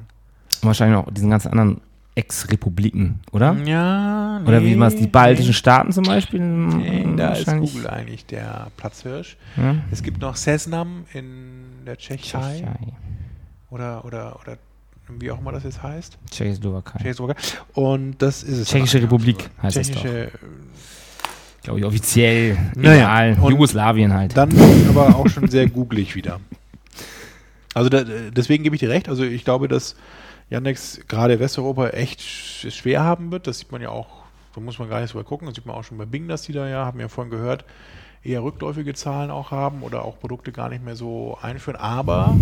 Wahrscheinlich auch diesen ganzen anderen Ex-Republiken, oder? Ja, Oder wie man es, die baltischen Staaten zum Beispiel? Nee, Mm, da ist. Google eigentlich der Platzhirsch. Ja. Es gibt noch Sesnam in der Tschechei Tschechei, oder, oder, oder wie auch immer das jetzt heißt. Tschechoslowakei. Tschechoslowakei. Und das ist es. Tschechische. Republik heißt es Tschechische, Glaube ich, offiziell. Naja, Egal. Jugoslawien halt. Dann aber auch schon sehr googlig wieder. Also da, deswegen gebe ich dir recht. Also ich glaube, dass Yandex gerade Westeuropa echt sch- schwer haben wird. Das sieht man ja auch, da muss man gar nicht so weit gucken. Das sieht man auch schon bei Bing, dass die da ja, haben wir ja vorhin gehört, eher rückläufige Zahlen auch haben oder auch Produkte gar nicht mehr so einführen. Aber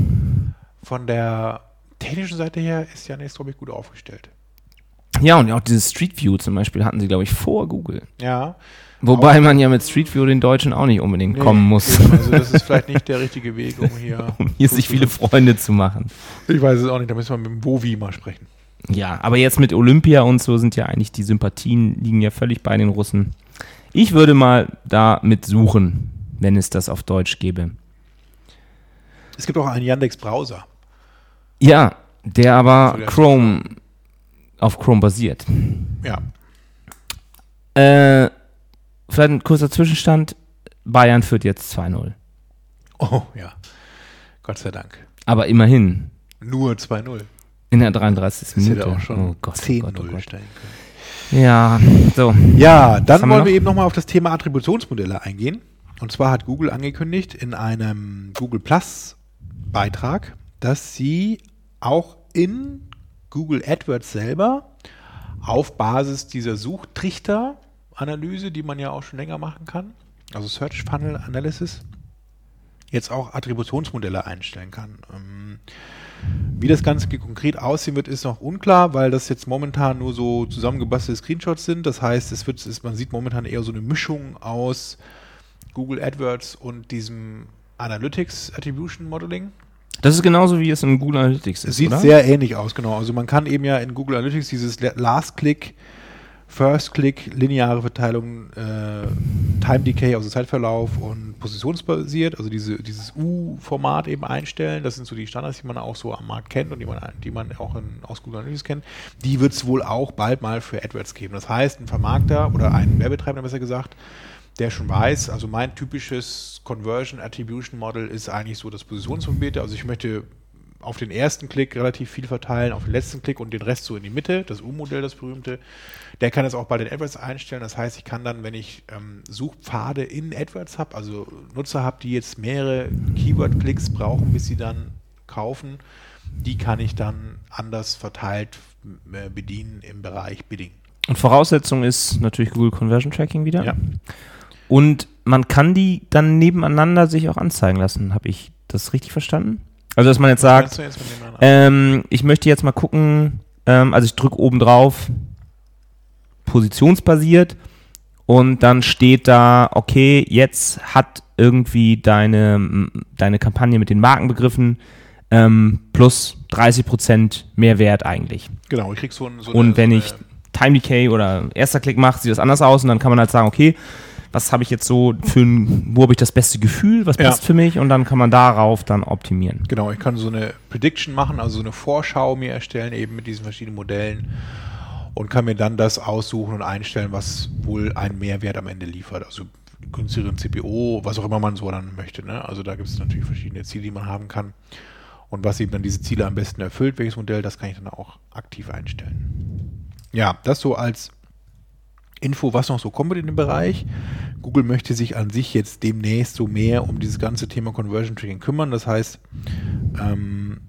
von der technischen Seite her ist Yandex, glaube ich, gut aufgestellt. Ja, und auch dieses Street View zum Beispiel hatten sie, glaube ich, vor Google. Ja. Wobei man ja mit Street View den Deutschen auch nicht unbedingt Nee, kommen muss, eben. Also das ist vielleicht nicht der richtige Weg, um hier, um hier sich viele Freunde zu machen. Ich weiß es auch nicht, da müssen wir mit dem Bovi mal sprechen. Ja, aber jetzt mit Olympia und so sind ja eigentlich die Sympathien liegen ja völlig bei den Russen. Ich würde mal da mit suchen, wenn es das auf Deutsch gäbe. Es gibt auch einen Yandex-Browser. Ja, der aber ja Chrome auf Chrome basiert. Ja. Äh, vielleicht ein kurzer Zwischenstand. Bayern führt jetzt 2-0. Oh, ja. Gott sei Dank. Aber immerhin. Nur 2-0. In der 33. Das Minute. hätte auch schon oh Gott, oh 10-0 Gott, oh Gott. können. Ja, so. Ja, dann wir wollen noch? wir eben nochmal auf das Thema Attributionsmodelle eingehen. Und zwar hat Google angekündigt in einem Google Plus Beitrag, dass sie auch in Google AdWords selber auf Basis dieser Suchtrichter-Analyse, die man ja auch schon länger machen kann, also Search Funnel Analysis, jetzt auch Attributionsmodelle einstellen kann. Ähm, wie das Ganze konkret aussehen wird, ist noch unklar, weil das jetzt momentan nur so zusammengebastelte Screenshots sind. Das heißt, es wird, man sieht momentan eher so eine Mischung aus Google AdWords und diesem Analytics Attribution Modeling. Das ist genauso wie es in Google Analytics ist. Sieht oder? sehr ähnlich aus, genau. Also man kann eben ja in Google Analytics dieses Last-Click, First-Click, lineare Verteilung, äh, Time Decay, also Zeitverlauf und positionsbasiert, also diese, dieses U-Format eben einstellen. Das sind so die Standards, die man auch so am Markt kennt und die man, die man auch in, aus Google Analytics kennt. Die wird es wohl auch bald mal für AdWords geben. Das heißt, ein Vermarkter oder ein Werbetreibender besser gesagt, der schon weiß, also mein typisches Conversion Attribution Model ist eigentlich so das Positionsverbiete. Also ich möchte auf den ersten Klick relativ viel verteilen, auf den letzten Klick und den Rest so in die Mitte, das U-Modell, das berühmte. Der kann das auch bei den AdWords einstellen. Das heißt, ich kann dann, wenn ich ähm, Suchpfade in AdWords habe, also Nutzer habe, die jetzt mehrere Keyword-Klicks brauchen, bis sie dann kaufen, die kann ich dann anders verteilt äh, bedienen im Bereich Bidding. Und Voraussetzung ist natürlich Google Conversion Tracking wieder. Ja. Und man kann die dann nebeneinander sich auch anzeigen lassen. Habe ich das richtig verstanden? Also, dass man jetzt sagt, jetzt ähm, ich möchte jetzt mal gucken, ähm, also ich drücke oben drauf, positionsbasiert und dann steht da, okay, jetzt hat irgendwie deine, deine Kampagne mit den Markenbegriffen ähm, plus 30% mehr Wert eigentlich. Genau, ich krieg so, ein, so Und eine, wenn so ich Time Decay oder erster Klick mache, sieht das anders aus und dann kann man halt sagen, okay, was habe ich jetzt so für ein, wo habe ich das beste Gefühl, was Ja. passt für mich und dann kann man darauf dann optimieren. Genau, ich kann so eine Prediction machen, also so eine Vorschau mir erstellen, eben mit diesen verschiedenen Modellen und kann mir dann das aussuchen und einstellen, was wohl einen Mehrwert am Ende liefert. Also günstigeren CPO, was auch immer man so dann möchte. Ne? Also da gibt es natürlich verschiedene Ziele, die man haben kann. Und was eben dann diese Ziele am besten erfüllt, welches Modell, das kann ich dann auch aktiv einstellen. Ja, das so als Info, was noch so kommt in dem Bereich. Google möchte sich an sich jetzt demnächst so mehr um dieses ganze Thema Conversion Tracking kümmern. Das heißt, ähm,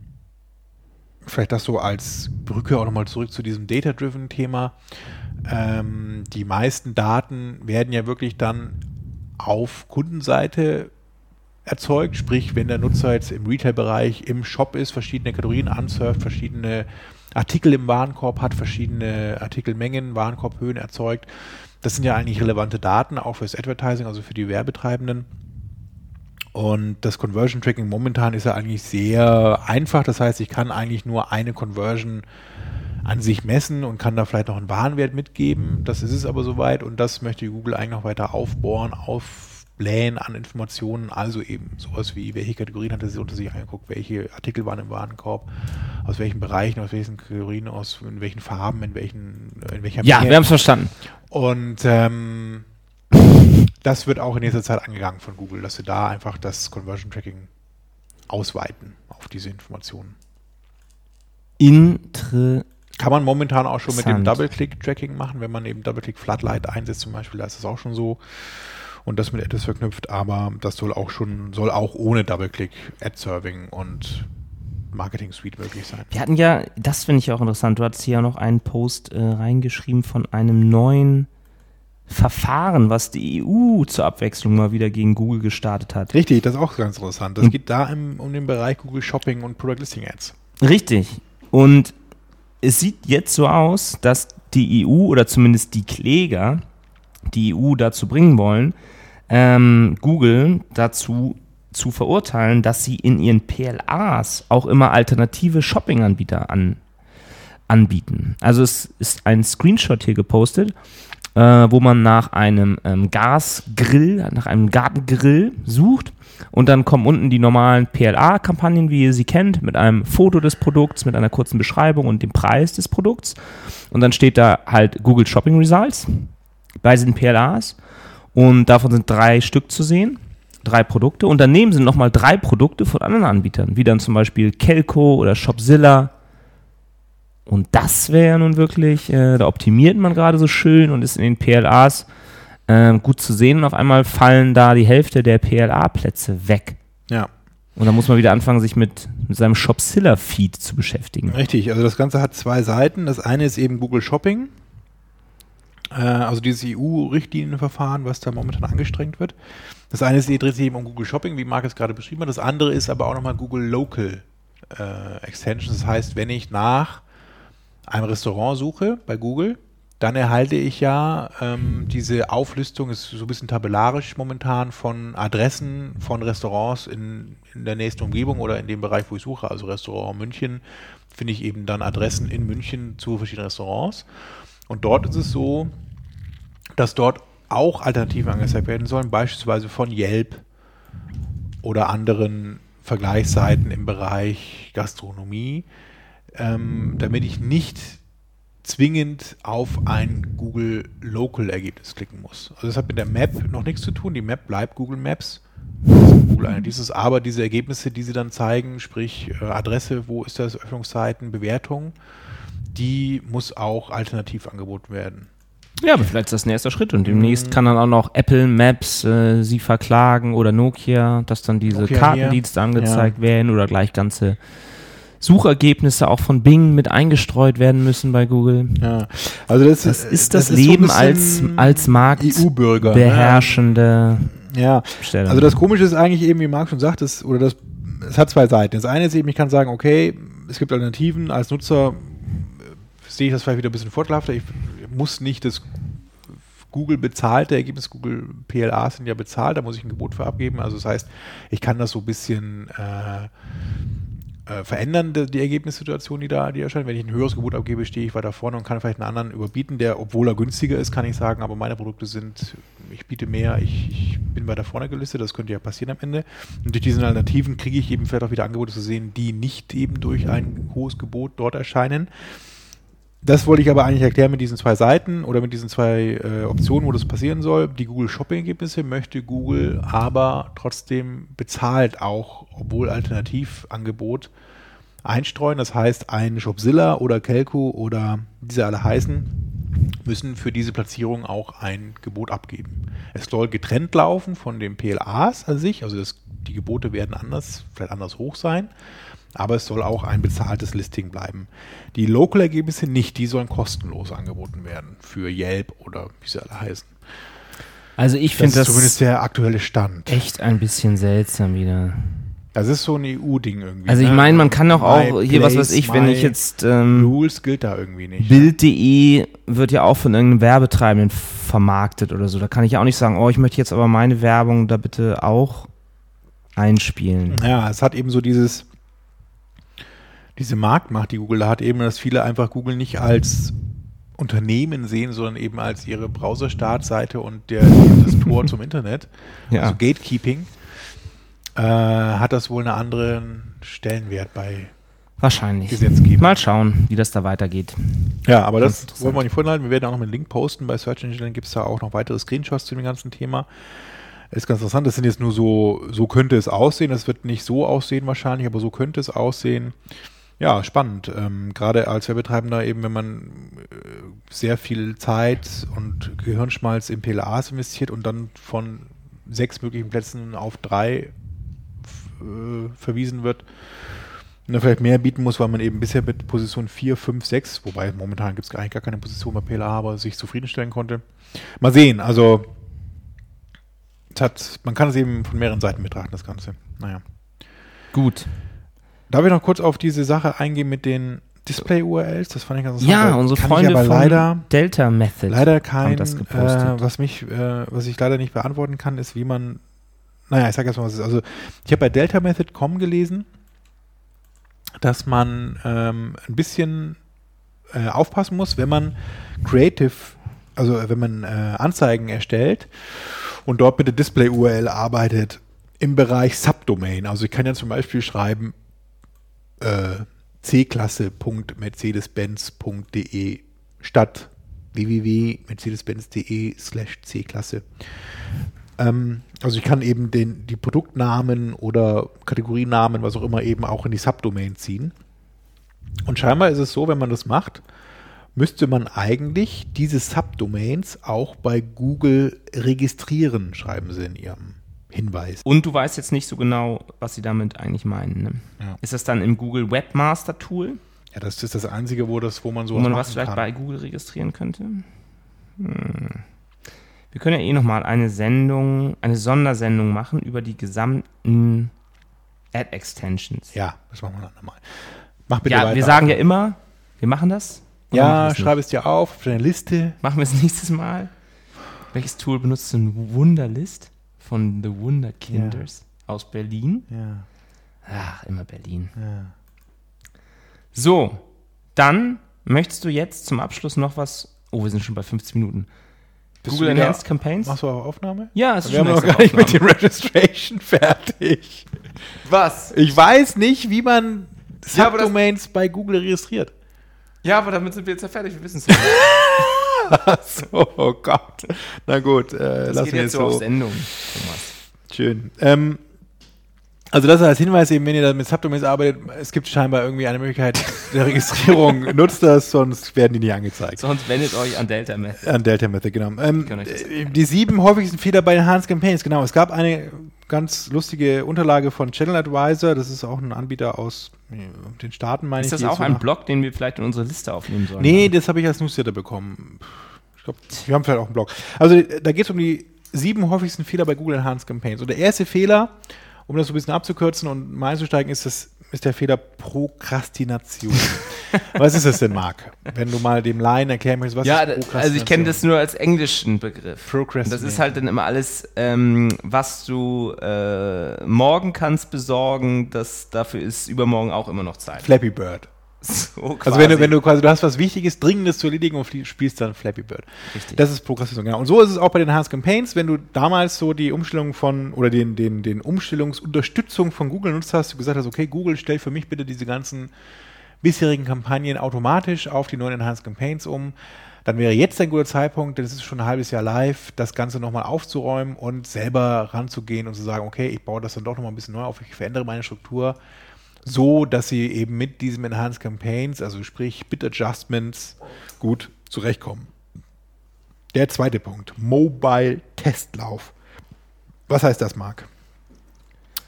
vielleicht das so als Brücke auch nochmal zurück zu diesem Data-Driven-Thema. Ähm, die meisten Daten werden ja wirklich dann auf Kundenseite erzeugt, sprich, wenn der Nutzer jetzt im Retail-Bereich im Shop ist, verschiedene Kategorien ansurft, verschiedene Artikel im Warenkorb hat, verschiedene Artikelmengen, Warenkorbhöhen erzeugt. Das sind ja eigentlich relevante Daten, auch fürs Advertising, also für die Werbetreibenden. Und das Conversion Tracking momentan ist ja eigentlich sehr einfach. Das heißt, ich kann eigentlich nur eine Conversion an sich messen und kann da vielleicht noch einen Warenwert mitgeben. Das ist es aber soweit und das möchte Google eigentlich noch weiter aufbohren, aufblähen an Informationen. Also eben sowas wie, welche Kategorien hat er sich unter sich angeguckt, welche Artikel waren im Warenkorb, aus welchen Bereichen, aus welchen Kategorien, aus in welchen Farben, in welchen, in welcher Ja, Menge. wir haben es verstanden. Und ähm, das wird auch in nächster Zeit angegangen von Google, dass sie da einfach das Conversion Tracking ausweiten auf diese Informationen. Intre Kann man momentan auch schon mit dem Interessant. Double-Click-Tracking machen, wenn man eben Double-Click Floodlight einsetzt zum Beispiel, da ist das auch schon so und das mit etwas verknüpft, aber das soll auch schon, soll auch ohne Double-Click Ad-Serving und Marketing Suite möglich sein. Wir hatten ja, das finde ich auch interessant, du hattest hier ja noch einen Post äh, reingeschrieben von einem neuen Verfahren, was die EU zur Abwechslung mal wieder gegen Google gestartet hat. Richtig, das ist auch ganz interessant. Das Hm. geht da im, um den Bereich Google Shopping und Product Listing Ads. Richtig. Und es sieht jetzt so aus, dass die EU oder zumindest die Kläger die EU dazu bringen wollen, ähm, Google dazu zu verurteilen, dass sie in ihren PLAs auch immer alternative Shopping-Anbieter an, anbieten. Also es ist ein Screenshot hier gepostet, äh, wo man nach einem ähm, Gasgrill, nach einem Gartengrill sucht und dann kommen unten die normalen PLA-Kampagnen, wie ihr sie kennt, mit einem Foto des Produkts, mit einer kurzen Beschreibung und dem Preis des Produkts. Und dann steht da halt Google Shopping Results bei diesen PLAs und davon sind drei Stück zu sehen. Drei Produkte und daneben sind nochmal drei Produkte von anderen Anbietern, wie dann zum Beispiel Kelco oder Shopzilla. Und das wäre ja nun wirklich, äh, da optimiert man gerade so schön und ist in den PLAs ähm, gut zu sehen und auf einmal fallen da die Hälfte der PLA-Plätze weg. Ja. Und dann muss man wieder anfangen, sich mit, mit seinem Shopzilla-Feed zu beschäftigen. Richtig, also das Ganze hat zwei Seiten. Das eine ist eben Google Shopping, äh, also dieses EU-Richtlinienverfahren, was da momentan angestrengt wird. Das eine ist, dreht sich eben um Google Shopping, wie Marc es gerade beschrieben hat. Das andere ist aber auch nochmal Google Local äh, Extensions. Das heißt, wenn ich nach einem Restaurant suche bei Google, dann erhalte ich ja ähm, diese Auflistung, ist so ein bisschen tabellarisch momentan, von Adressen von Restaurants in, in der nächsten Umgebung oder in dem Bereich, wo ich suche, also Restaurant München, finde ich eben dann Adressen in München zu verschiedenen Restaurants. Und dort ist es so, dass dort auch Alternativen angezeigt werden sollen, beispielsweise von Yelp oder anderen Vergleichsseiten im Bereich Gastronomie, ähm, damit ich nicht zwingend auf ein Google Local Ergebnis klicken muss. Also das hat mit der Map noch nichts zu tun. Die Map bleibt Google Maps. Google Analytics, aber diese Ergebnisse, die sie dann zeigen, sprich äh, Adresse, wo ist das, Öffnungszeiten, Bewertung, die muss auch alternativ angeboten werden. Ja, aber vielleicht ist das ein erster Schritt und demnächst kann dann auch noch Apple Maps äh, sie verklagen oder Nokia, dass dann diese Nokia Kartendienste hier. angezeigt werden oder gleich ganze Suchergebnisse auch von Bing mit eingestreut werden müssen bei Google. Ja, also das, Das ist das, so ein Leben bisschen als, als EU-Bürger. marktbeherrschende Ja, Stellung. also das Komische ist eigentlich eben, wie Marc schon sagt, es, oder das, es hat zwei Seiten. Das eine ist eben, ich kann sagen, okay, es gibt Alternativen. Als Nutzer sehe ich das vielleicht wieder ein bisschen vorteilhafter. Ich muss nicht das Google bezahlte Ergebnis, Google PLA sind ja bezahlt, da muss ich ein Gebot für abgeben. Also das heißt, ich kann das so ein bisschen äh, äh, verändern, die, die Ergebnissituation, die da die erscheint. Wenn ich ein höheres Gebot abgebe, stehe ich weiter vorne und kann vielleicht einen anderen überbieten, der, obwohl er günstiger ist, kann ich sagen, aber meine Produkte sind, ich biete mehr, ich, ich bin weiter vorne gelistet, das könnte ja passieren am Ende. Und durch diese Alternativen kriege ich eben vielleicht auch wieder Angebote zu sehen, die nicht eben durch ein hohes Gebot dort erscheinen. Das wollte ich aber eigentlich erklären mit diesen zwei Seiten oder mit diesen zwei äh, Optionen, wo das passieren soll. Die Google Shopping-Ergebnisse möchte Google aber trotzdem bezahlt auch, obwohl Alternativangebot einstreuen. Das heißt, ein Shopzilla oder Kelco oder diese alle heißen, müssen für diese Platzierung auch ein Gebot abgeben. Es soll getrennt laufen von den PLAs an sich, also das, die Gebote werden anders, vielleicht anders hoch sein, aber es soll auch ein bezahltes Listing bleiben. Die Local-Ergebnisse nicht, die sollen kostenlos angeboten werden für Yelp oder wie sie alle heißen. Also ich Das finde ist das, zumindest der aktuelle Stand. echt ein bisschen seltsam wieder. Das ist so ein EU-Ding irgendwie. Also ich ne? meine, man kann doch auch, My hier was weiß ich, wenn ich jetzt ähm, Rules gilt da irgendwie nicht. Bild.de wird ja auch von irgendeinem Werbetreibenden vermarktet oder so. Da kann ich ja auch nicht sagen, oh, ich möchte jetzt aber meine Werbung da bitte auch einspielen. Ja, es hat eben so dieses, diese Marktmacht, die Google da hat, eben, dass viele einfach Google nicht als Unternehmen sehen, sondern eben als ihre Browser-Startseite und der, das Tor zum Internet. Ja. Also Gatekeeping. Äh, hat das wohl einen anderen Stellenwert bei Wahrscheinlich. Gesetzgebung. Mal schauen, wie das da weitergeht. Ja, aber Ganz das wollen wir nicht vorhalten. Wir werden auch noch einen Link posten. Bei Search Engine gibt es da auch noch weitere Screenshots zu dem ganzen Thema. Ist ganz interessant. Das sind jetzt nur so, so könnte es aussehen. Das wird nicht so aussehen wahrscheinlich, aber so könnte es aussehen. Ja, spannend. Ähm, Gerade als Werbetreibender eben, wenn man äh, sehr viel Zeit und Gehirnschmalz in PLAs investiert und dann von sechs möglichen Plätzen auf drei äh, verwiesen wird, und dann vielleicht mehr bieten muss, weil man eben bisher mit Position 4, 5, 6, wobei momentan gibt es eigentlich gar keine Position bei PLA, aber sich zufriedenstellen konnte. Mal sehen, also hat, man kann es eben von mehreren Seiten betrachten, das Ganze. Naja. Gut. Darf ich noch kurz auf diese Sache eingehen mit den Display-URLs? Das fand ich ganz Ja, weil unsere kann Freunde ich aber von leider, Delta Method leider kein, das gepostet. äh, was mich, äh, was ich leider nicht beantworten kann, ist, wie man, naja, ich sag erst mal, was es ist. Also, ich habe bei deltamethod.com gelesen, dass man ähm, ein bisschen äh, aufpassen muss, wenn man Creative, also wenn man äh, Anzeigen erstellt und dort mit der Display-URL arbeitet im Bereich Subdomain. Also ich kann ja zum Beispiel schreiben äh, c-klasse.mercedes-benz.de statt www.mercedes-benz.de slash c-klasse. Ähm, also ich kann eben den, die Produktnamen oder Kategorienamen, was auch immer, eben auch in die Subdomain ziehen. Und scheinbar ist es so, wenn man das macht, müsste man eigentlich diese Subdomains auch bei Google registrieren, schreiben sie in ihrem Hinweis. Und du weißt jetzt nicht so genau, was sie damit eigentlich meinen. Ne? Ja. Ist das dann im Google Webmaster Tool, Ja, das ist das Einzige, wo, das, wo man wo sowas man was vielleicht kann. bei Google registrieren könnte? Hm. Wir können ja eh nochmal eine Sendung, eine Sondersendung machen über die gesamten Ad-Extensions. Ja, das machen wir dann nochmal. Mach bitte Ja, weiter. wir sagen ja immer, wir machen das. Ja, schreib es dir auf, auf deine Liste. Machen wir es nächstes Mal. Welches Tool benutzt du? Wunderlist von The Wunderkinders aus Berlin. Ja, Ach, immer Berlin. ja. So, dann möchtest du jetzt zum Abschluss noch was. Oh, wir sind schon bei 50 Minuten. Bist Google Enhanced Campaigns? Machst du auch Aufnahme? Ja, es ist Wir haben schon noch extra gar nicht mit Aufnahme. dem Registration fertig. Was? Ich weiß nicht, wie man Ja, Subdomains bei Google registriert. Ja, aber damit sind wir jetzt ja fertig. Wir wissen es ja. So, oh Gott. Na gut, äh, Das lassen geht jetzt so auf. Sendung, Thomas. Schön. Ähm, also das als Hinweis eben, wenn ihr da mit Subdomains arbeitet, es gibt scheinbar irgendwie eine Möglichkeit der Registrierung. Nutzt das, sonst werden die nicht angezeigt. Sonst wendet euch an Delta Method. An Delta Method, genau. Ähm, das äh, die sieben häufigsten Fehler bei Enhanced Campaigns, genau. Es gab eine ganz lustige Unterlage von Channel Advisor. Das ist auch ein Anbieter aus äh, den Staaten, meine Ist ich. das die auch so ein nach- Blog, den wir vielleicht in unsere Liste aufnehmen sollen? Nee, das habe ich als Newsletter bekommen. Ich glaube, wir haben vielleicht auch einen Blog. Also da geht es um die sieben häufigsten Fehler bei Google Enhanced Campaigns. Und der erste Fehler, um das so ein bisschen abzukürzen und mal einzusteigen, ist, das, ist der Fehler Prokrastination. was ist das denn, Marc? Wenn du mal dem Laien erklären möchtest, was ja, ist Prokrastination? also ich kenne das nur als englischen Begriff. Procrastinate. Das ist halt dann immer alles, ähm, was du äh, morgen kannst besorgen, das dafür ist übermorgen auch immer noch Zeit. Flappy Bird. So Also wenn du, quasi. wenn du quasi, du hast was Wichtiges, Dringendes zu erledigen und spielst dann Flappy Bird. Richtig. Das ist Prokrastination, genau. Und so ist es auch bei den Enhanced Campaigns, wenn du damals so die Umstellung von, oder den, den, den Umstellungsunterstützung von Google nutzt hast, du gesagt hast, okay, Google, stell für mich bitte diese ganzen bisherigen Kampagnen automatisch auf die neuen Enhanced Campaigns um, dann wäre jetzt ein guter Zeitpunkt, denn es ist schon ein halbes Jahr live, das Ganze nochmal aufzuräumen und selber ranzugehen und zu sagen, okay, ich baue das dann doch nochmal ein bisschen neu auf, ich verändere meine Struktur, so dass sie eben mit diesem Enhanced Campaigns, also sprich Bit Adjustments, gut zurechtkommen. Der zweite Punkt, Mobile Testlauf. Was heißt das, Marc?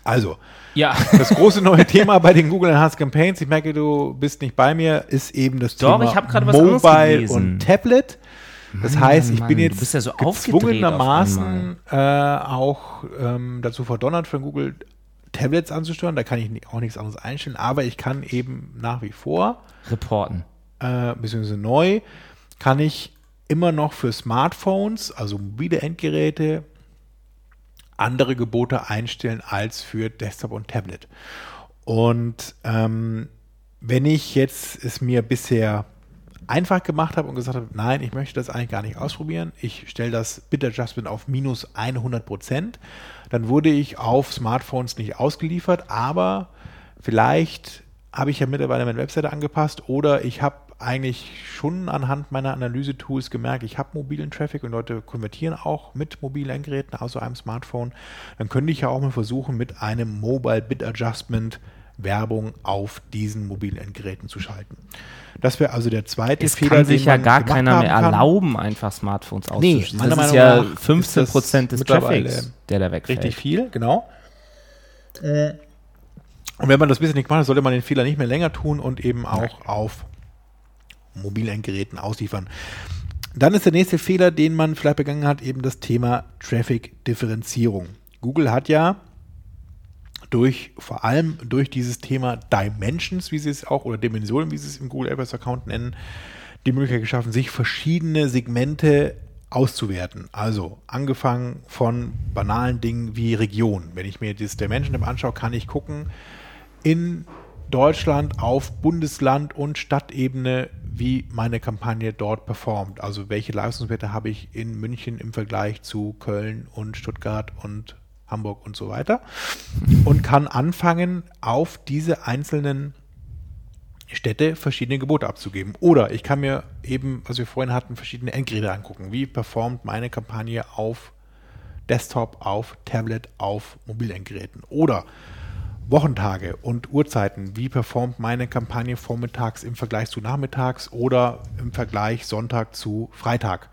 Also, ja, das große neue Thema bei den Google Enhanced Campaigns, ich merke, du bist nicht bei mir, ist eben das Doch, Thema Mobile und Tablet. Das heißt, ich Mann, bin jetzt ja so gezwungenermaßen äh, auch ähm, dazu verdonnert, von Google Tablets anzusteuern. Da kann ich auch nichts anderes einstellen, aber ich kann eben nach wie vor, Reporten. äh, beziehungsweise neu, kann ich immer noch für Smartphones, also mobile Endgeräte, andere Gebote einstellen als für Desktop und Tablet. Und ähm, wenn ich jetzt es mir bisher einfach gemacht habe und gesagt habe, nein, ich möchte das eigentlich gar nicht ausprobieren, ich stelle das Bit Adjustment auf minus 100 Prozent, dann wurde ich auf Smartphones nicht ausgeliefert, aber vielleicht habe ich ja mittlerweile meine Webseite angepasst oder ich habe eigentlich schon anhand meiner Analyse-Tools gemerkt, ich habe mobilen Traffic und Leute konvertieren auch mit mobilen Endgeräten außer einem Smartphone. Dann könnte ich ja auch mal versuchen, mit einem Mobile Bit Adjustment Werbung auf diesen mobilen Endgeräten zu schalten. Das wäre also der zweite Es Fehler, kann sich ja gar keiner mehr erlauben, einfach Smartphones Nee, auszuschließen. meiner das ist ja nach ist 15 das Prozent des Traffics, der da wegfällt. Richtig viel, genau. Und wenn man das bisher nicht gemacht hat, sollte man den Fehler nicht mehr länger tun und eben auch auf Mobilendgeräten ausliefern. Dann ist der nächste Fehler, den man vielleicht begangen hat, eben das Thema Traffic-Differenzierung. Google hat ja durch, vor allem durch dieses Thema Dimensions, wie sie es auch, oder Dimensionen, wie sie es im Google AdWords Account nennen, die Möglichkeit geschaffen, sich verschiedene Segmente auszuwerten. Also angefangen von banalen Dingen wie Region. Wenn ich mir dieses Dimension Tab anschaue, kann ich gucken in Deutschland auf Bundesland und Stadtebene, wie meine Kampagne dort performt. Also welche Leistungswerte habe ich in München im Vergleich zu Köln und Stuttgart und Hamburg und so weiter. Und kann anfangen, auf diese einzelnen Städte verschiedene Gebote abzugeben. Oder ich kann mir eben, was wir vorhin hatten, verschiedene Endgeräte angucken. Wie performt meine Kampagne auf Desktop, auf Tablet, auf Mobilendgeräten? Oder Wochentage und Uhrzeiten. Wie performt meine Kampagne vormittags im Vergleich zu nachmittags oder im Vergleich Sonntag zu Freitag?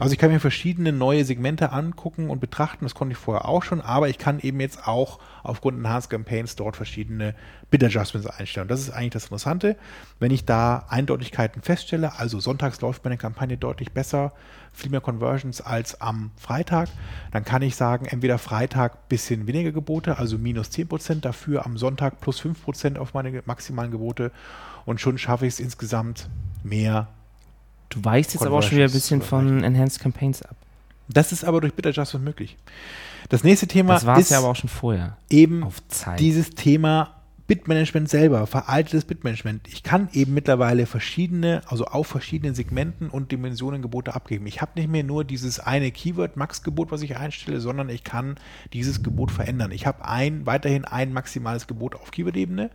Also ich kann mir verschiedene neue Segmente angucken und betrachten. Das konnte ich vorher auch schon, aber ich kann eben jetzt auch aufgrund Enhanced Campaigns dort verschiedene Bid Adjustments einstellen. Und das ist eigentlich das Interessante. Wenn ich da Eindeutigkeiten feststelle, also sonntags läuft meine Kampagne deutlich besser, viel mehr Conversions als am Freitag, dann kann ich sagen, entweder Freitag bisschen weniger Gebote, also minus 10%, dafür am Sonntag plus 5% auf meine maximalen Gebote und schon schaffe ich es insgesamt mehr. Du weichst jetzt aber auch schon wieder ein bisschen von Enhanced Campaigns ab. Das ist aber durch Bit Adjustment möglich. Das nächste Thema das ist ja aber auch schon vorher. Eben dieses Thema Bitmanagement selber, veraltetes Bitmanagement. Ich kann eben mittlerweile verschiedene, also auf verschiedenen Segmenten und Dimensionen Gebote abgeben. Ich habe nicht mehr nur dieses eine Keyword-Max-Gebot, was ich einstelle, sondern ich kann dieses Gebot verändern. Ich habe ein, weiterhin ein maximales Gebot auf Keyword-Ebene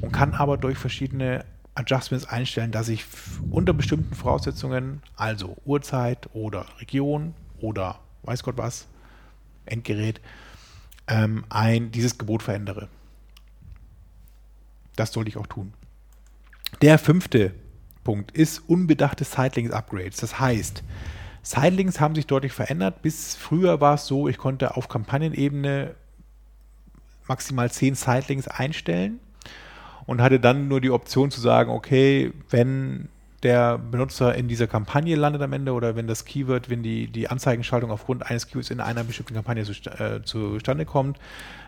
und kann aber durch verschiedene Adjustments einstellen, dass ich unter bestimmten Voraussetzungen, also Uhrzeit oder Region oder weiß Gott was, Endgerät, ähm, ein, dieses Gebot verändere. Das sollte ich auch tun. Der fünfte Punkt ist unbedachte Sidelinks-Upgrades. Das heißt, Sidelinks haben sich deutlich verändert. Bis früher war es so, ich konnte auf Kampagnenebene maximal 10 Sidelinks einstellen und hatte dann nur die Option zu sagen, okay, wenn der Benutzer in dieser Kampagne landet am Ende oder wenn das Keyword, wenn die, die Anzeigenschaltung aufgrund eines Keywords in einer bestimmten Kampagne zu, äh, zustande kommt,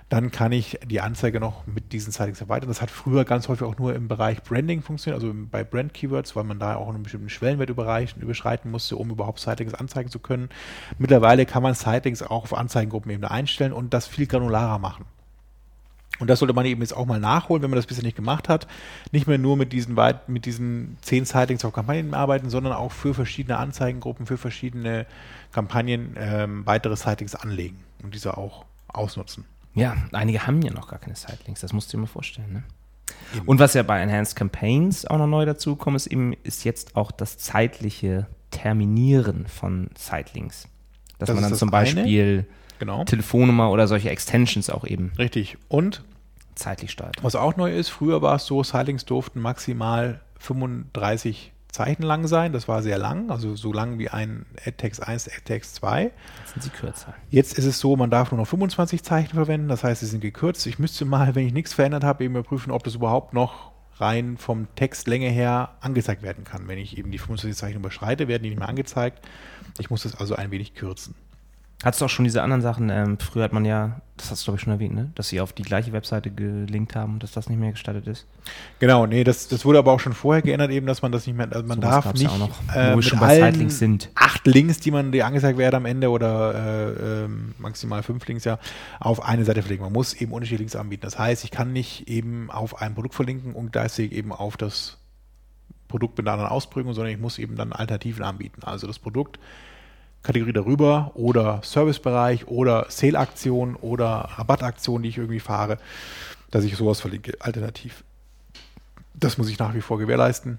dann kann ich die Anzeige noch mit diesen Sightings erweitern. Das hat früher ganz häufig auch nur im Bereich Branding funktioniert, also bei Brand-Keywords, weil man da auch einen bestimmten Schwellenwert überschreiten musste, um überhaupt Sightings anzeigen zu können. Mittlerweile kann man Sightings auch auf Anzeigengruppenebene einstellen und das viel granularer machen. Und das sollte man eben jetzt auch mal nachholen, wenn man das bisher nicht gemacht hat. Nicht mehr nur mit diesen, mit diesen zehn Sightings auf Kampagnen arbeiten, sondern auch für verschiedene Anzeigengruppen, für verschiedene Kampagnen ähm, weitere Sightings anlegen und diese auch ausnutzen. Ja, einige haben ja noch gar keine Sightlinks, das musst du dir mal vorstellen. Ne? Und was ja bei Enhanced Campaigns auch noch neu dazu kommt, ist eben ist jetzt auch das zeitliche Terminieren von Sightlinks. Dass das man dann zum Beispiel genau. Telefonnummer oder solche Extensions auch eben. Richtig. Und zeitlich steuert. Was auch neu ist, früher war es so, Sightlinks durften maximal 35 Zeichen lang sein. Das war sehr lang, also so lang wie ein AdText 1, AdText 2. Jetzt sind sie kürzer. Jetzt ist es so, man darf nur noch 25 Zeichen verwenden, das heißt, sie sind gekürzt. Ich müsste mal, wenn ich nichts verändert habe, eben überprüfen, ob das überhaupt noch rein vom Textlänge her angezeigt werden kann. Wenn ich eben die 25 Zeichen überschreite, werden die nicht mehr angezeigt. Ich muss das also ein wenig kürzen. Hattest du auch schon diese anderen Sachen? Ähm, früher hat man ja, das hast du glaube ich schon erwähnt, ne? dass sie auf die gleiche Webseite gelinkt haben und dass das nicht mehr gestattet ist. Genau, nee, das, das wurde aber auch schon vorher geändert, eben, dass man das nicht mehr, also man so darf nicht, ja noch, äh, wo wir schon bei Sidelinks sind. acht Links, die man, die angezeigt werden am Ende oder äh, äh, maximal fünf Links ja, auf eine Seite verlinken. Man muss eben unterschiedliche Links anbieten. Das heißt, ich kann nicht eben auf ein Produkt verlinken und gleichzeitig eben auf das Produkt mit einer anderen Ausprägung, sondern ich muss eben dann Alternativen anbieten. Also das Produkt Kategorie darüber oder Servicebereich oder Sale-Aktion oder Rabattaktion, die ich irgendwie fahre, dass ich sowas verlinke, alternativ. Das muss ich nach wie vor gewährleisten.